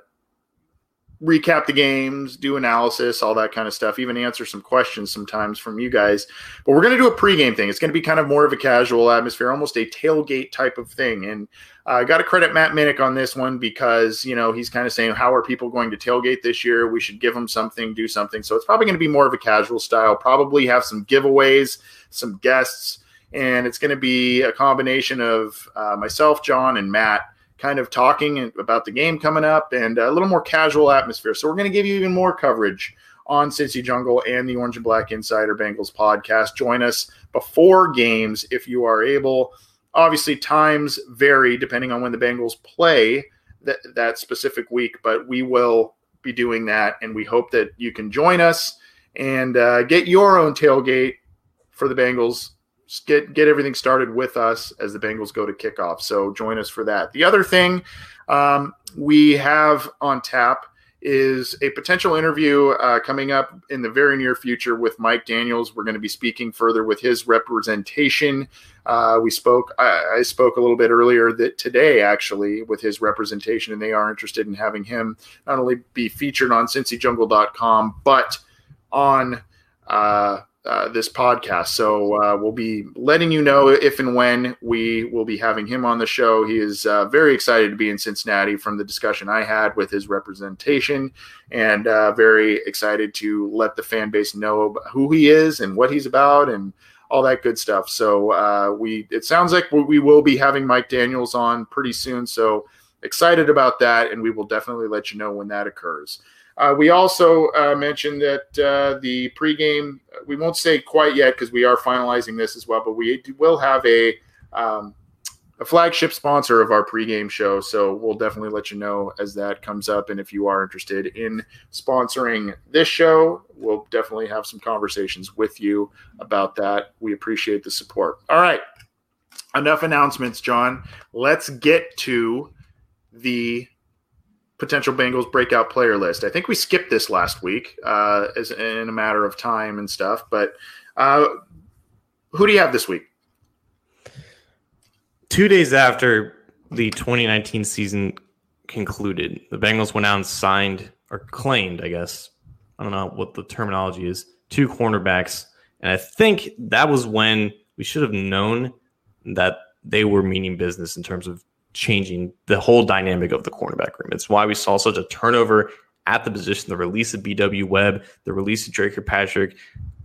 recap the games, do analysis, all that kind of stuff, even answer some questions sometimes from you guys. But we're going to do a pregame thing. It's going to be kind of more of a casual atmosphere, almost a tailgate type of thing. And I uh, got to credit Matt Minich on this one because, you know, he's kind of saying, how are people going to tailgate this year? We should give them something, do something. So it's probably going to be more of a casual style, probably have some giveaways, some guests. And it's going to be a combination of uh, myself, John, and Matt kind of talking about the game coming up and a little more casual atmosphere. So we're going to give you even more coverage on Cincy Jungle and the Orange and Black Insider Bengals podcast. Join us before games if you are able. Obviously, times vary depending on when the Bengals play that, that specific week, but we will be doing that, and we hope that you can join us and uh, get your own tailgate for the Bengals get get everything started with us as the Bengals go to kickoff. So join us for that. The other thing um, we have on tap is a potential interview uh, coming up in the very near future with Mike Daniels. We're going to be speaking further with his representation. Uh, we spoke, I, I, spoke a little bit earlier that today actually with his representation, and they are interested in having him not only be featured on CincyJungle.com, but on uh, uh, this podcast. So uh, we'll be letting you know if and when we will be having him on the show. He is uh, very excited to be in Cincinnati from the discussion I had with his representation, and uh, very excited to let the fan base know who he is and what he's about and all that good stuff. So uh, we it sounds like we will be having Mike Daniels on pretty soon. So excited about that, and we will definitely let you know when that occurs. Uh, we also uh, mentioned that uh, the pregame, we won't say quite yet because we are finalizing this as well, but we will have a um, a flagship sponsor of our pregame show. So we'll definitely let you know as that comes up. And if you are interested in sponsoring this show, we'll definitely have some conversations with you about that. We appreciate the support. All right. Enough announcements, John. Let's get to the potential Bengals breakout player list. I think we skipped this last week uh, as in a matter of time and stuff. But uh, who do you have this week? Two days after the 2019 season concluded, the Bengals went out and signed or claimed, I guess. I don't know what the terminology is. Two cornerbacks, and I think that was when we should have known that they were meaning business in terms of changing the whole dynamic of the cornerback room. It's why we saw such a turnover at the position, the release of BW Webb, the release of Dre Kirkpatrick,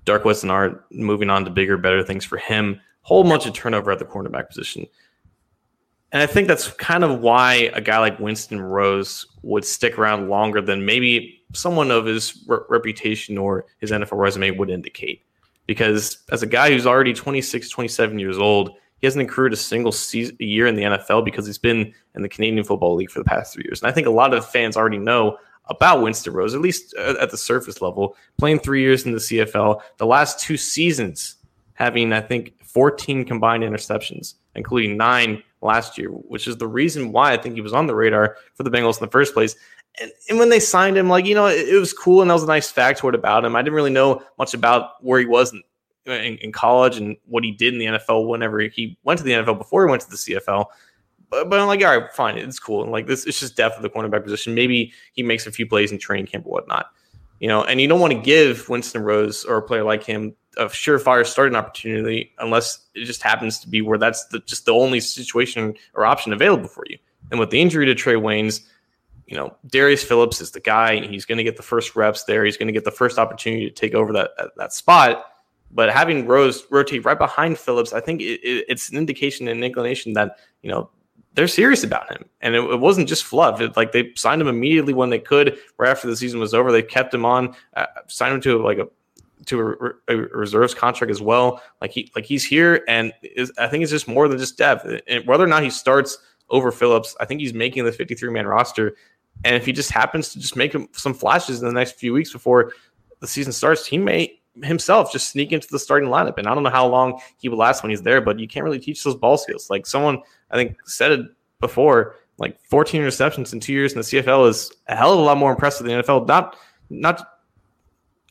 Dark Weston Art moving on to bigger, better things for him. Whole bunch of turnover at the cornerback position. And I think that's kind of why a guy like Winston Rose would stick around longer than maybe someone of his re- reputation or his NFL resume would indicate. Because as a guy who's already 26, 27 years old, he hasn't accrued a single season, a year in the NFL because he's been in the Canadian Football League for the past three years. And I think a lot of fans already know about Winston Rose, at least uh, at the surface level, playing three years in the CFL, the last two seasons having, I think, 14 combined interceptions, including nine last year, which is the reason why I think he was on the radar for the Bengals in the first place. And, and when they signed him, like, you know, it, it, was cool and that was a nice factoid about him. I didn't really know much about where he was in, in, in, college and what he did in the NFL whenever he went to the NFL before he went to the CFL. But, but I'm like, all right, fine, it's cool. And like this, it's just depth of the cornerback position. Maybe he makes a few plays in training camp or whatnot. You know, and you don't want to give Winston Rose or a player like him a surefire starting opportunity unless it just happens to be where that's the, just the only situation or option available for you. And with the injury to Trae Waynes, you know, Darius Phillips is the guy. He's going to get the first reps there. He's going to get the first opportunity to take over that that spot. But having Rose rotate right behind Phillips, I think it, it, it's an indication and inclination that you know they're serious about him, and it, it wasn't just fluff. It, like they signed him immediately when they could, right after the season was over. They kept him on, uh, signed him to like a to a, a, reserves contract as well. Like he like he's here, and is, I think it's just more than just depth. And whether or not he starts over Phillips, I think he's making the 53 man roster. And if he just happens to just make some flashes in the next few weeks before the season starts, he may himself just sneak into the starting lineup. And I don't know how long he will last when he's there, but you can't really teach those ball skills. Like someone I think said it before, like 14 interceptions in two years in the CFL is a hell of a lot more impressive than the NFL. Not not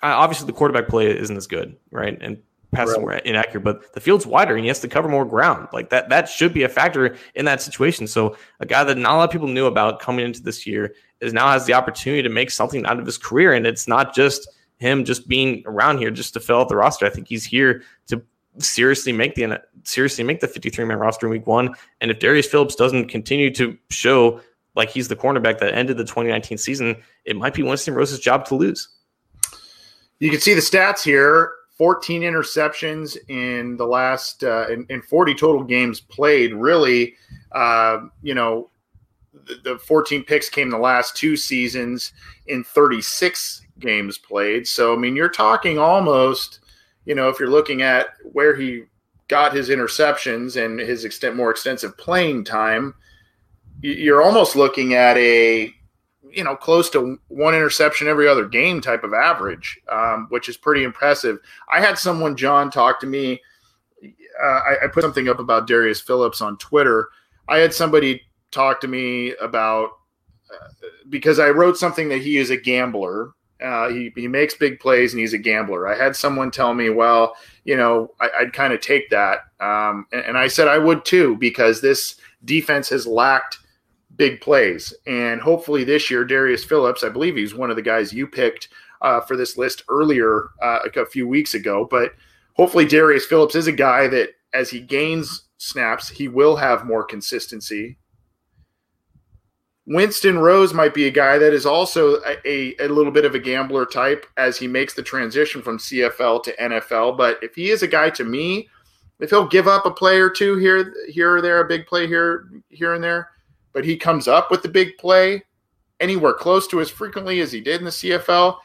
obviously the quarterback play isn't as good, right? And passes right. inaccurate, but the field's wider and he has to cover more ground. Like that, that should be a factor in that situation. So a guy that not a lot of people knew about coming into this year is now has the opportunity to make something out of his career. And it's not just him just being around here just to fill out the roster. I think he's here to seriously make the seriously make the 53 man roster in week one. And if Darius Phillips doesn't continue to show like he's the cornerback that ended the 2019 season, it might be Winston Rose's job to lose. You can see the stats here 14 interceptions in the last uh, in, in 40 total games played. Really, uh, you know, the, the 14 picks came the last two seasons in 36 games played. So I mean, you're talking almost, you know, if you're looking at where he got his interceptions and his extent more extensive playing time, you're almost looking at a you know close to one interception every other game type of average, um, which is pretty impressive. I had someone, John, talk to me. Uh, I, I, put something up about Darius Phillips on Twitter. I had somebody talk to me about uh, because I wrote something that he is a gambler. Uh, he, he makes big plays and he's a gambler. I had someone tell me, well, you know, I, would kind of take that. Um, and, and I said I would too, because this defense has lacked big plays. And hopefully this year, Darius Phillips, I believe he's one of the guys you picked uh, for this list earlier uh, a few weeks ago. But hopefully Darius Phillips is a guy that as he gains snaps, he will have more consistency. Winston Rose might be a guy that is also a, a, a, little bit of a gambler type as he makes the transition from CFL to NFL. But if he is a guy to me, if he'll give up a play or two here, here or there, a big play here, here and there, but he comes up with the big play anywhere close to as frequently as he did in the CFL,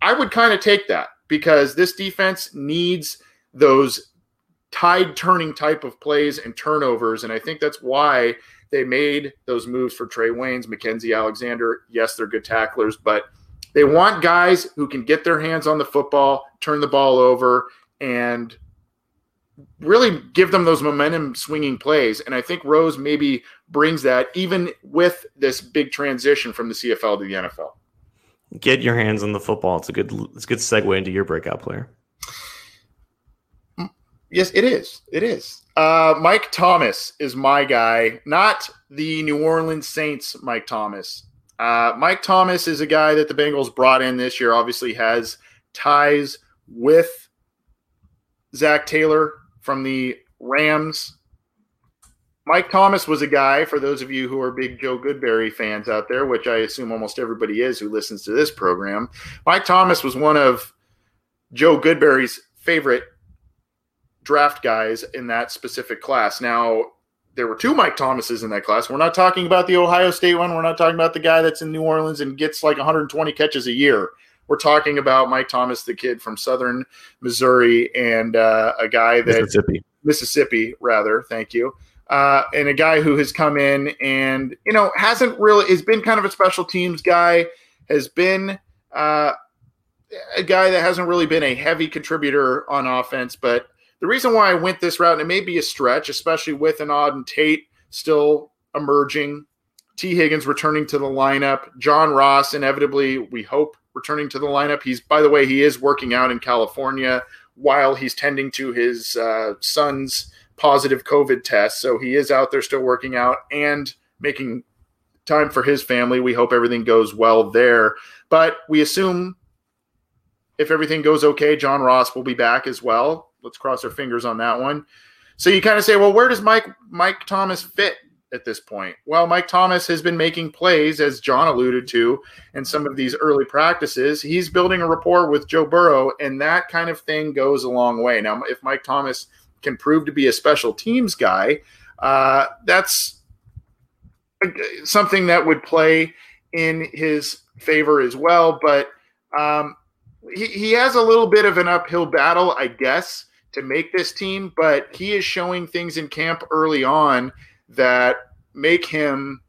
I would kind of take that because this defense needs those tide turning type of plays and turnovers. And I think that's why they made those moves for Trae Waynes, Mackensie Alexander. Yes, they're good tacklers, but they want guys who can get their hands on the football, turn the ball over, and really give them those momentum swinging plays. And I think Rose maybe brings that even with this big transition from the CFL to the NFL. Get your hands on the football. It's a good it's a good segue into your breakout player. Yes, it is. It is. Uh, Mike Thomas is my guy, not the New Orleans Saints Mike Thomas. Uh, Mike Thomas is a guy that the Bengals brought in this year, obviously has ties with Zac Taylor from the Rams. Mike Thomas was a guy, for those of you who are big Joe Goodberry fans out there, which I assume almost everybody is who listens to this program. Mike Thomas was one of Joe Goodberry's favorite draft guys in that specific class. Now, there were two Mike Thomases in that class. We're not talking about the Ohio State one. We're not talking about the guy that's in New Orleans and gets like 120 catches a year. We're talking about Mike Thomas, the kid from Southern Missouri, and uh, a guy that Mississippi, Mississippi, rather. Thank you. Uh, and a guy who has come in and you know hasn't really has been kind of a special teams guy, has been uh, a guy that hasn't really been a heavy contributor on offense. But the reason why I went this route, and it may be a stretch, especially with an Auden Tate still emerging, Tee Higgins returning to the lineup, John Ross inevitably, we hope, returning to the lineup. He's, by the way, he is working out in California while he's tending to his uh, son's positive COVID test. So he is out there still working out and making time for his family. We hope everything goes well there. But we assume if everything goes okay, John Ross will be back as well. Let's cross our fingers on that one. So you kind of say, well, where does Mike Mike Thomas fit at this point? Well, Mike Thomas has been making plays, as John alluded to, in some of these early practices. He's building a rapport with Joe Burrow, and that kind of thing goes a long way. Now, if Mike Thomas can prove to be a special teams guy, uh, that's something that would play in his favor as well. But um, he, he has a little bit of an uphill battle, I guess, to make this team. But he is showing things in camp early on that make him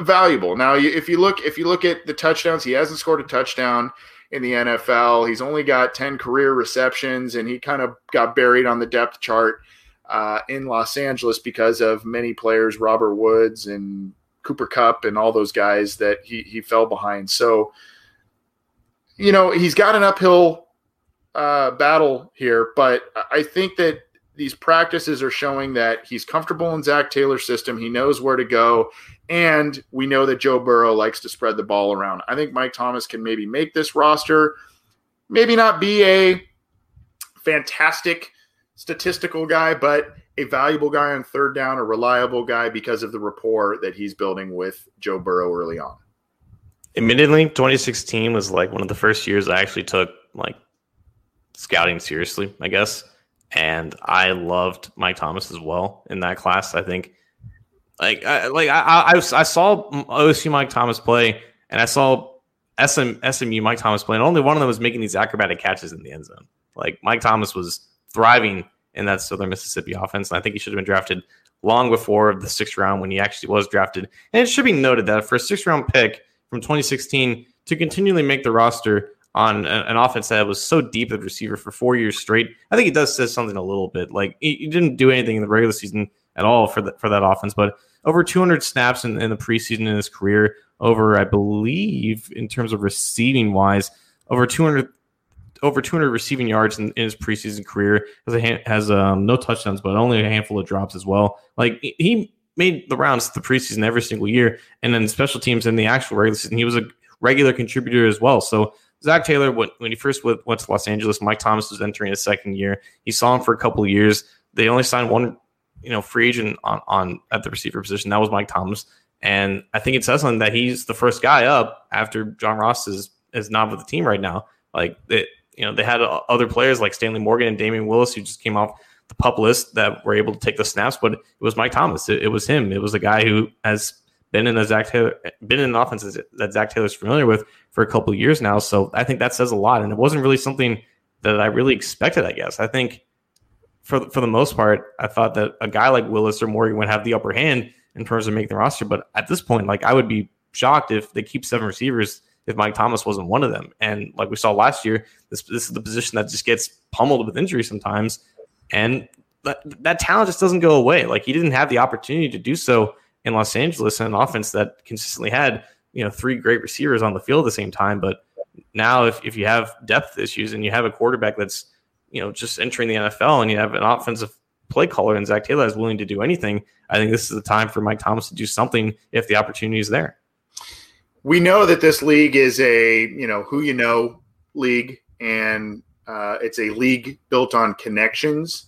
valuable. Now, if you look if you look at the touchdowns, he hasn't scored a touchdown in the NFL. He's only got 10 career receptions and he kind of got buried on the depth chart uh, in Los Angeles because of many players, Robert Woods and Cooper Kupp, and all those guys that he, he fell behind. So, you know, he's got an uphill uh, battle here, but I think that these practices are showing that he's comfortable in Zac Taylor's system. He knows where to go. And we know that Joe Burrow likes to spread the ball around. I think Mike Thomas can maybe make this roster, maybe not be a fantastic statistical guy, but a valuable guy on third down, a reliable guy because of the rapport that he's building with Joe Burrow early on. Admittedly, 2016 was like one of the first years I actually took like scouting seriously, I guess and I loved Mike Thomas as well in that class. I think, like, I, like I, I, I saw OSU Mike Thomas play, and I saw SM, SMU Mike Thomas play, and only one of them was making these acrobatic catches in the end zone. Like Mike Thomas was thriving in that Southern Mississippi offense, and I think he should have been drafted long before the sixth round when he actually was drafted. And it should be noted that for a sixth round pick from 2016 to continually make the roster on an offense that was so deep at receiver for four years straight. I think it does say something a little bit. Like he, didn't do anything in the regular season at all for that for that offense, but over 200 snaps in, in the preseason in his career. Over, I believe, in terms of receiving wise, over 200 over 200 receiving yards in, in his preseason career. Has a has um, no touchdowns, but only a handful of drops as well. Like he made the rounds the preseason every single year, and then special teams in the actual regular season, he was a regular contributor as well. So Zac Taylor, when, he first went, to Los Angeles, Mike Thomas was entering his second year. He saw him for a couple of years. They only signed one, you know, free agent on, on at the receiver position. That was Mike Thomas. And I think it says something that he's the first guy up after John Ross is is not with the team right now. Like it, you know, they had uh, other players like Stanley Morgan and Damion Willis who just came off the pup list that were able to take the snaps, but it was Mike Thomas. It, it was him. It was the guy who has been in the Zac Taylor, been in an offense that Zac Taylor's familiar with for a couple of years now. So I think that says a lot. And it wasn't really something that I really expected, I guess. I think for for the most part, I thought that a guy like Willis or Morgan would have the upper hand in terms of making the roster. But at this point, like I would be shocked if they keep seven receivers if Mike Thomas wasn't one of them. And like we saw last year, this this is the position that just gets pummeled with injury sometimes. And that, that talent just doesn't go away. Like he didn't have the opportunity to do so in Los Angeles in an offense that consistently had you know three great receivers on the field at the same time. But now, if if you have depth issues and you have a quarterback that's you know just entering the NFL and you have an offensive play caller and Zac Taylor is willing to do anything, I think this is the time for Mike Thomas to do something if the opportunity is there. We know that this league is a you know who you know league, and uh, it's a league built on connections,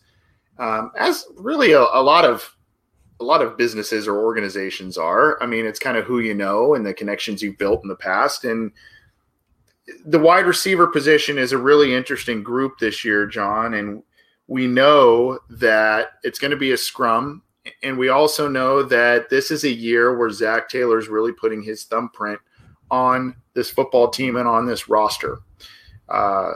um, as really a, a lot of a lot of businesses or organizations are. I mean, it's kind of who you know and the connections you've built in the past. And the wide receiver position is a really interesting group this year, John. And we know that it's going to be a scrum. And we also know that this is a year where Zac Taylor is really putting his thumbprint on this football team and on this roster. Uh,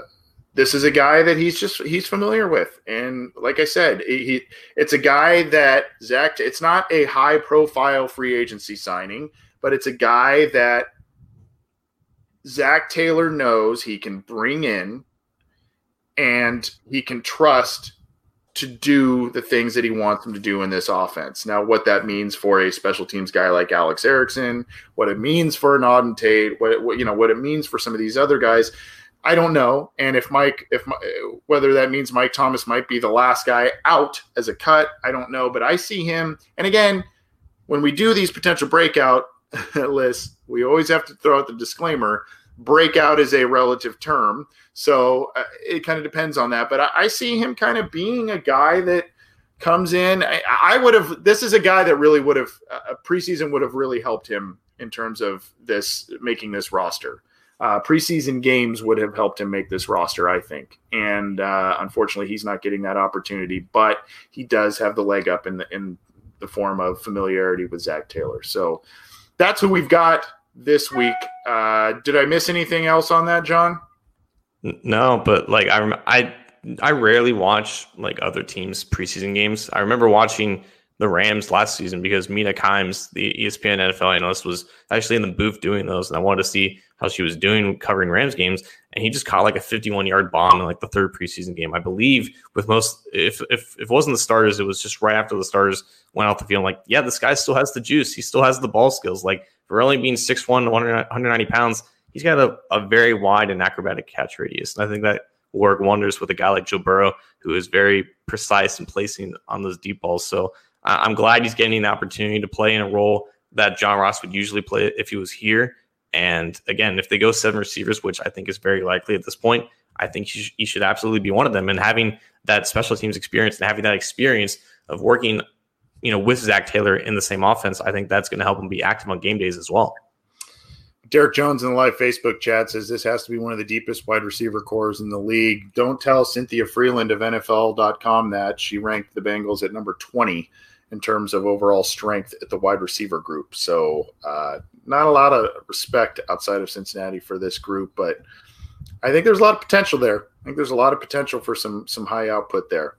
this is a guy that he's just he's familiar with and like i said he it's a guy that zac it's not a high profile free agency signing but it's a guy that zac taylor knows he can bring in and he can trust to do the things that he wants him to do in this offense. Now, what that means for a special teams guy like Alex Erickson, what it means for an Auden Tate, what, what you know, what it means for some of these other guys, I don't know. And if Mike, if whether that means Mike Thomas might be the last guy out as a cut, I don't know. But I see him. And again, when we do these potential breakout lists, we always have to throw out the disclaimer breakout is a relative term. So uh, it kind of depends on that. But I, see him kind of being a guy that comes in. I, I would have, this is a guy that really would have, a preseason would have really helped him in terms of this, making this roster. Uh, preseason games would have helped him make this roster, I think. And uh, unfortunately, he's not getting that opportunity, but he does have the leg up in the, in the form of familiarity with Zac Taylor. So that's who we've got this week. Uh, did I miss anything else on that, John? No, but like I I I rarely watch like other teams preseason games. I remember watching the Rams last season because Mina Kimes, the ESPN NFL analyst, was actually in the booth doing those, and I wanted to see how she was doing covering Rams games. And he just caught like a 51 yard bomb in like the third preseason game, I believe. With most, if if, if it wasn't the starters, it was just right after the starters went out the field. Like, yeah, this guy still has the juice. He still has the ball skills. Like for only being 6'1", 190 pounds, he's got a, a very wide and acrobatic catch radius. And I think that work wonders with a guy like Joe Burrow, who is very precise in placing on those deep balls. So I'm glad he's getting the opportunity to play in a role that John Ross would usually play if he was here. And again, if they go seven receivers, which I think is very likely at this point, I think he, sh- he should absolutely be one of them. And having that special teams experience and having that experience of working you know, with Zac Taylor in the same offense, I think that's going to help him be active on game days as well. Derek Jones in the live Facebook chat says this has to be one of the deepest wide receiver cores in the league. Don't tell Cynthia Frelund of NFL.com that she ranked the Bengals at number 20 in terms of overall strength at the wide receiver group. So, uh, not a lot of respect outside of Cincinnati for this group, but I think there's a lot of potential there. I think there's a lot of potential for some some high output there.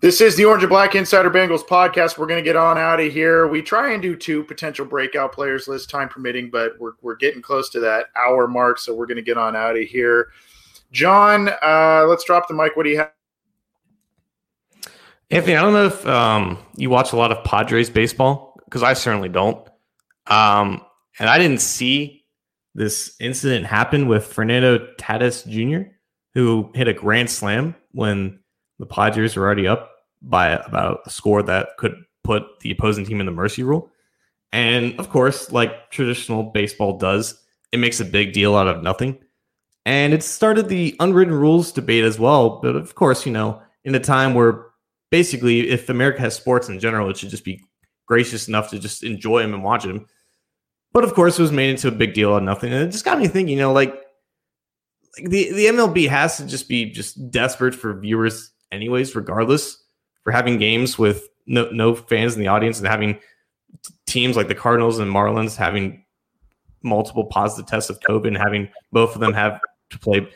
This is the Orange and Black Insider Bengals podcast. We're going to get on out of here. We try and do two potential breakout players list, time permitting, but we're, we're getting close to that hour mark, so we're going to get on out of here. John, uh, let's drop the mic. What do you have? Anthony, I don't know if um, you watch a lot of Padres baseball because I certainly don't. Um, and I didn't see this incident happen with Fernando Tatis Jr., who hit a grand slam when the Padres were already up by about a score that could put the opposing team in the mercy rule. And of course, like traditional baseball does, it makes a big deal out of nothing. And it started the unwritten rules debate as well. But of course, you know, in a time where basically, if America has sports in general, it should just be gracious enough to just enjoy them and watch them. But of course, it was made into a big deal of nothing. And it just got me thinking, you know, like, like the, the MLB has to just be just desperate for viewers anyways, regardless, for having games with no, no fans in the audience and having teams like the Cardinals and Marlins having multiple positive tests of COVID and having both of them have to play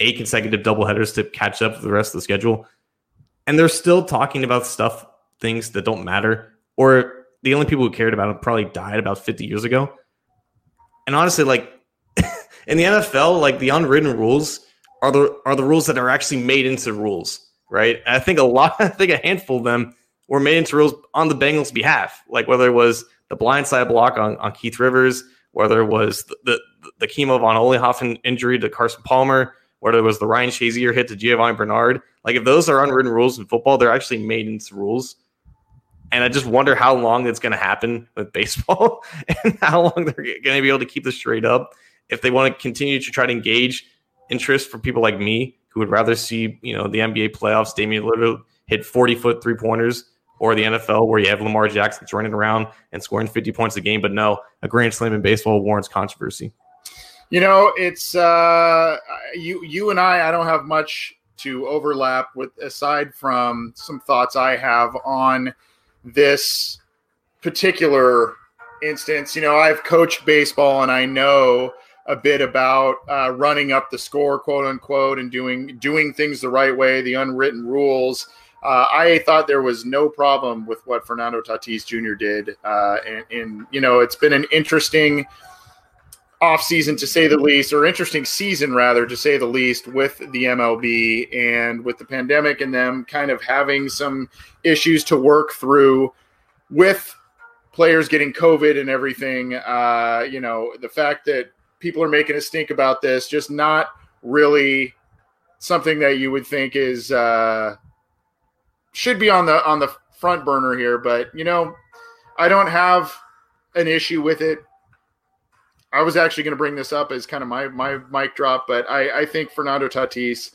eight consecutive doubleheaders to catch up with the rest of the schedule. And they're still talking about stuff, things that don't matter, or the only people who cared about it probably died about 50 years ago. And honestly, like in the NFL, like the unwritten rules are the are the rules that are actually made into rules right? And I think a lot, I think a handful of them were made into rules on the Bengals' behalf, like whether it was the blindside block on, on Keith Rivers, whether it was the, the, the Kimo von Oelhoffen injury to Carson Palmer, whether it was the Ryan Shazier hit to Giovani Bernard. Like if those are unwritten rules in football, they're actually made into rules. And I just wonder how long it's going to happen with baseball and how long they're going to be able to keep this straight up if they want to continue to try to engage interest for people like me who would rather see, you know, the NBA playoffs, Damian Lillard hit 40 foot three pointers or the NFL where you have Lamar Jackson running around and scoring 50 points a game. But no, a grand slam in baseball warrants controversy. You know, it's uh, you, you and I, I don't have much to overlap with aside from some thoughts I have on this particular instance. You know, I've coached baseball and I know a bit about uh, running up the score, quote unquote, and doing doing things the right way, the unwritten rules. Uh, I thought there was no problem with what Fernando Tatis Jr. did, uh, and, and, you know it's been an interesting offseason to say the least, or interesting season rather to say the least, with the MLB and with the pandemic and them kind of having some issues to work through with players getting COVID and everything. Uh, you know the fact that people are making a stink about this, just not really something that you would think is uh, should be on the on the front burner here. But you know, I don't have an issue with it. I was actually going to bring this up as kind of my my mic drop, but I, I think Fernando Tatis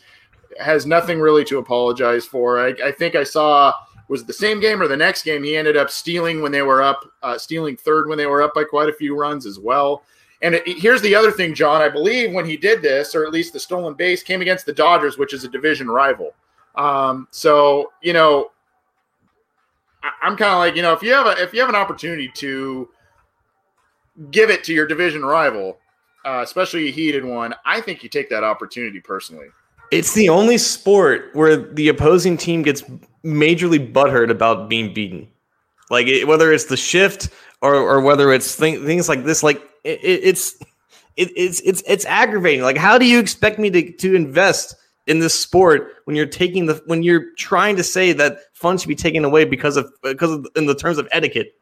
has nothing really to apologize for. I, I think I saw was the same game or the next game he ended up stealing when they were up, uh, stealing third when they were up by quite a few runs as well. And it, here's the other thing, John. I believe when he did this, or at least the stolen base, came against the Dodgers, which is a division rival. Um, so you know, I, I'm kind of like you know, if you have a if you have an opportunity to give it to your division rival, uh, especially a heated one, I think you take that opportunity personally. It's the only sport where the opposing team gets majorly butthurt about being beaten. Like it, whether it's the shift or, or whether it's th- things like this, like it, it's it, it's it's it's aggravating. Like how do you expect me to to invest in this sport when you're taking the when you're trying to say that fun should be taken away because of because of in the terms of etiquette?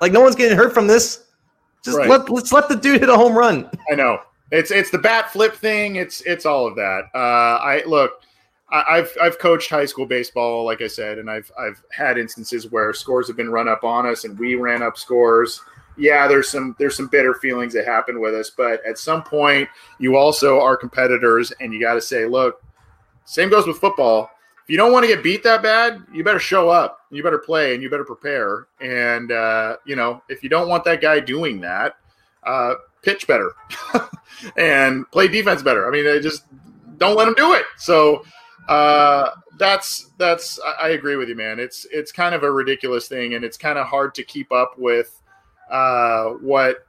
Like no one's getting hurt from this. Just right. let let's let the dude hit a home run. I know it's it's the bat flip thing. It's it's all of that. Uh, I look. I, have I've coached high school baseball, like I said, and I've I've had instances where scores have been run up on us, and we ran up scores. Yeah, there's some there's some bitter feelings that happen with us, but at some point, you also are competitors, and you got to say, look, same goes with football. If you don't want to get beat that bad, you better show up, you better play, and you better prepare. And uh, you know, if you don't want that guy doing that, uh, pitch better and play defense better. I mean, they just don't let him do it. So uh, that's that's I agree with you, man. It's it's kind of a ridiculous thing, and it's kind of hard to keep up with uh, what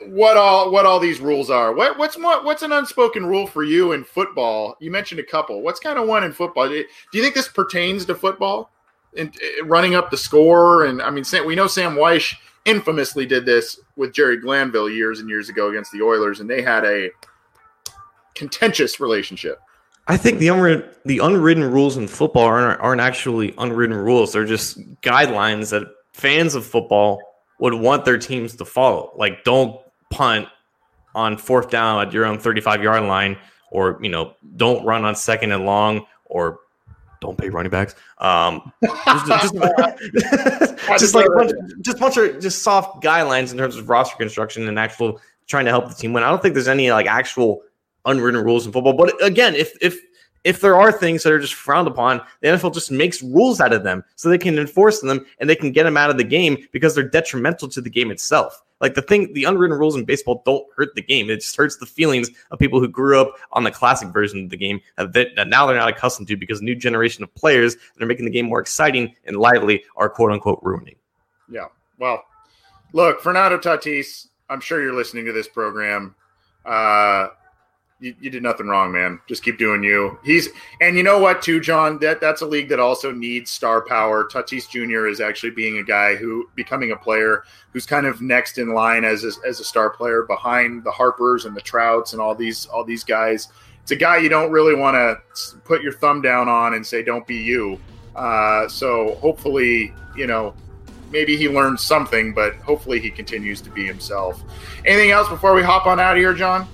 what all what all these rules are. What what's what, what's an unspoken rule for you in football? You mentioned a couple. What's kind of one in football? Do you think this pertains to football? And eh, running up the score, and I mean, we know Sam Wyche infamously did this with Jerry Glanville years and years ago against the Oilers, and they had a contentious relationship. I think the unwritten, the unwritten rules in football aren't, aren't actually unwritten rules. They're just guidelines that fans of football would want their teams to follow. Like, don't punt on fourth down at your own 35 yard line, or, you know, don't run on second and long, or don't pay running backs. Um, just, just, just like bunch, just bunch of just soft guidelines in terms of roster construction and actual trying to help the team win. I don't think there's any like actual unwritten rules in football. But again, if if if there are things that are just frowned upon, the NFL just makes rules out of them so they can enforce them and they can get them out of the game because they're detrimental to the game itself. Like the thing, the unwritten rules in baseball don't hurt the game. It just hurts the feelings of people who grew up on the classic version of the game that, now they're not accustomed to because new generation of players that are making the game more exciting and lively are quote unquote ruining. Yeah. Well, look, Fernando Tatis, I'm sure you're listening to this program. Uh, you, you, did nothing wrong, man. Just keep doing you. He's and you know what too, John. That that's a league that also needs star power. Tatis Jr. is actually being a guy who becoming a player who's kind of next in line as a, as a star player behind the Harpers and the Trouts and all these all these guys. It's a guy you don't really want to put your thumb down on and say don't be you. Uh, so hopefully, you know, maybe he learns something, but hopefully he continues to be himself. Anything else before we hop on out of here, John?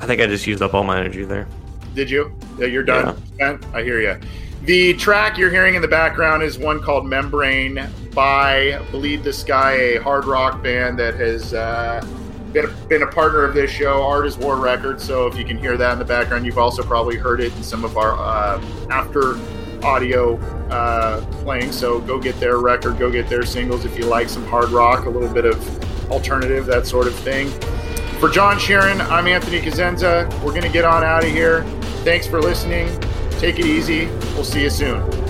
I think I just used up all my energy there. Did you? You're done. Yeah. I hear you. The track you're hearing in the background is one called Membrane by, believe this guy, a hard rock band that has uh, been, a, been a partner of this show, Art is War Records. So if you can hear that in the background, you've also probably heard it in some of our uh, after audio uh, playing. So go get their record, go get their singles if you like some hard rock, a little bit of alternative, that sort of thing. For John Sheeran, I'm Anthony Cosenza. We're going to get on out of here. Thanks for listening. Take it easy. We'll see you soon.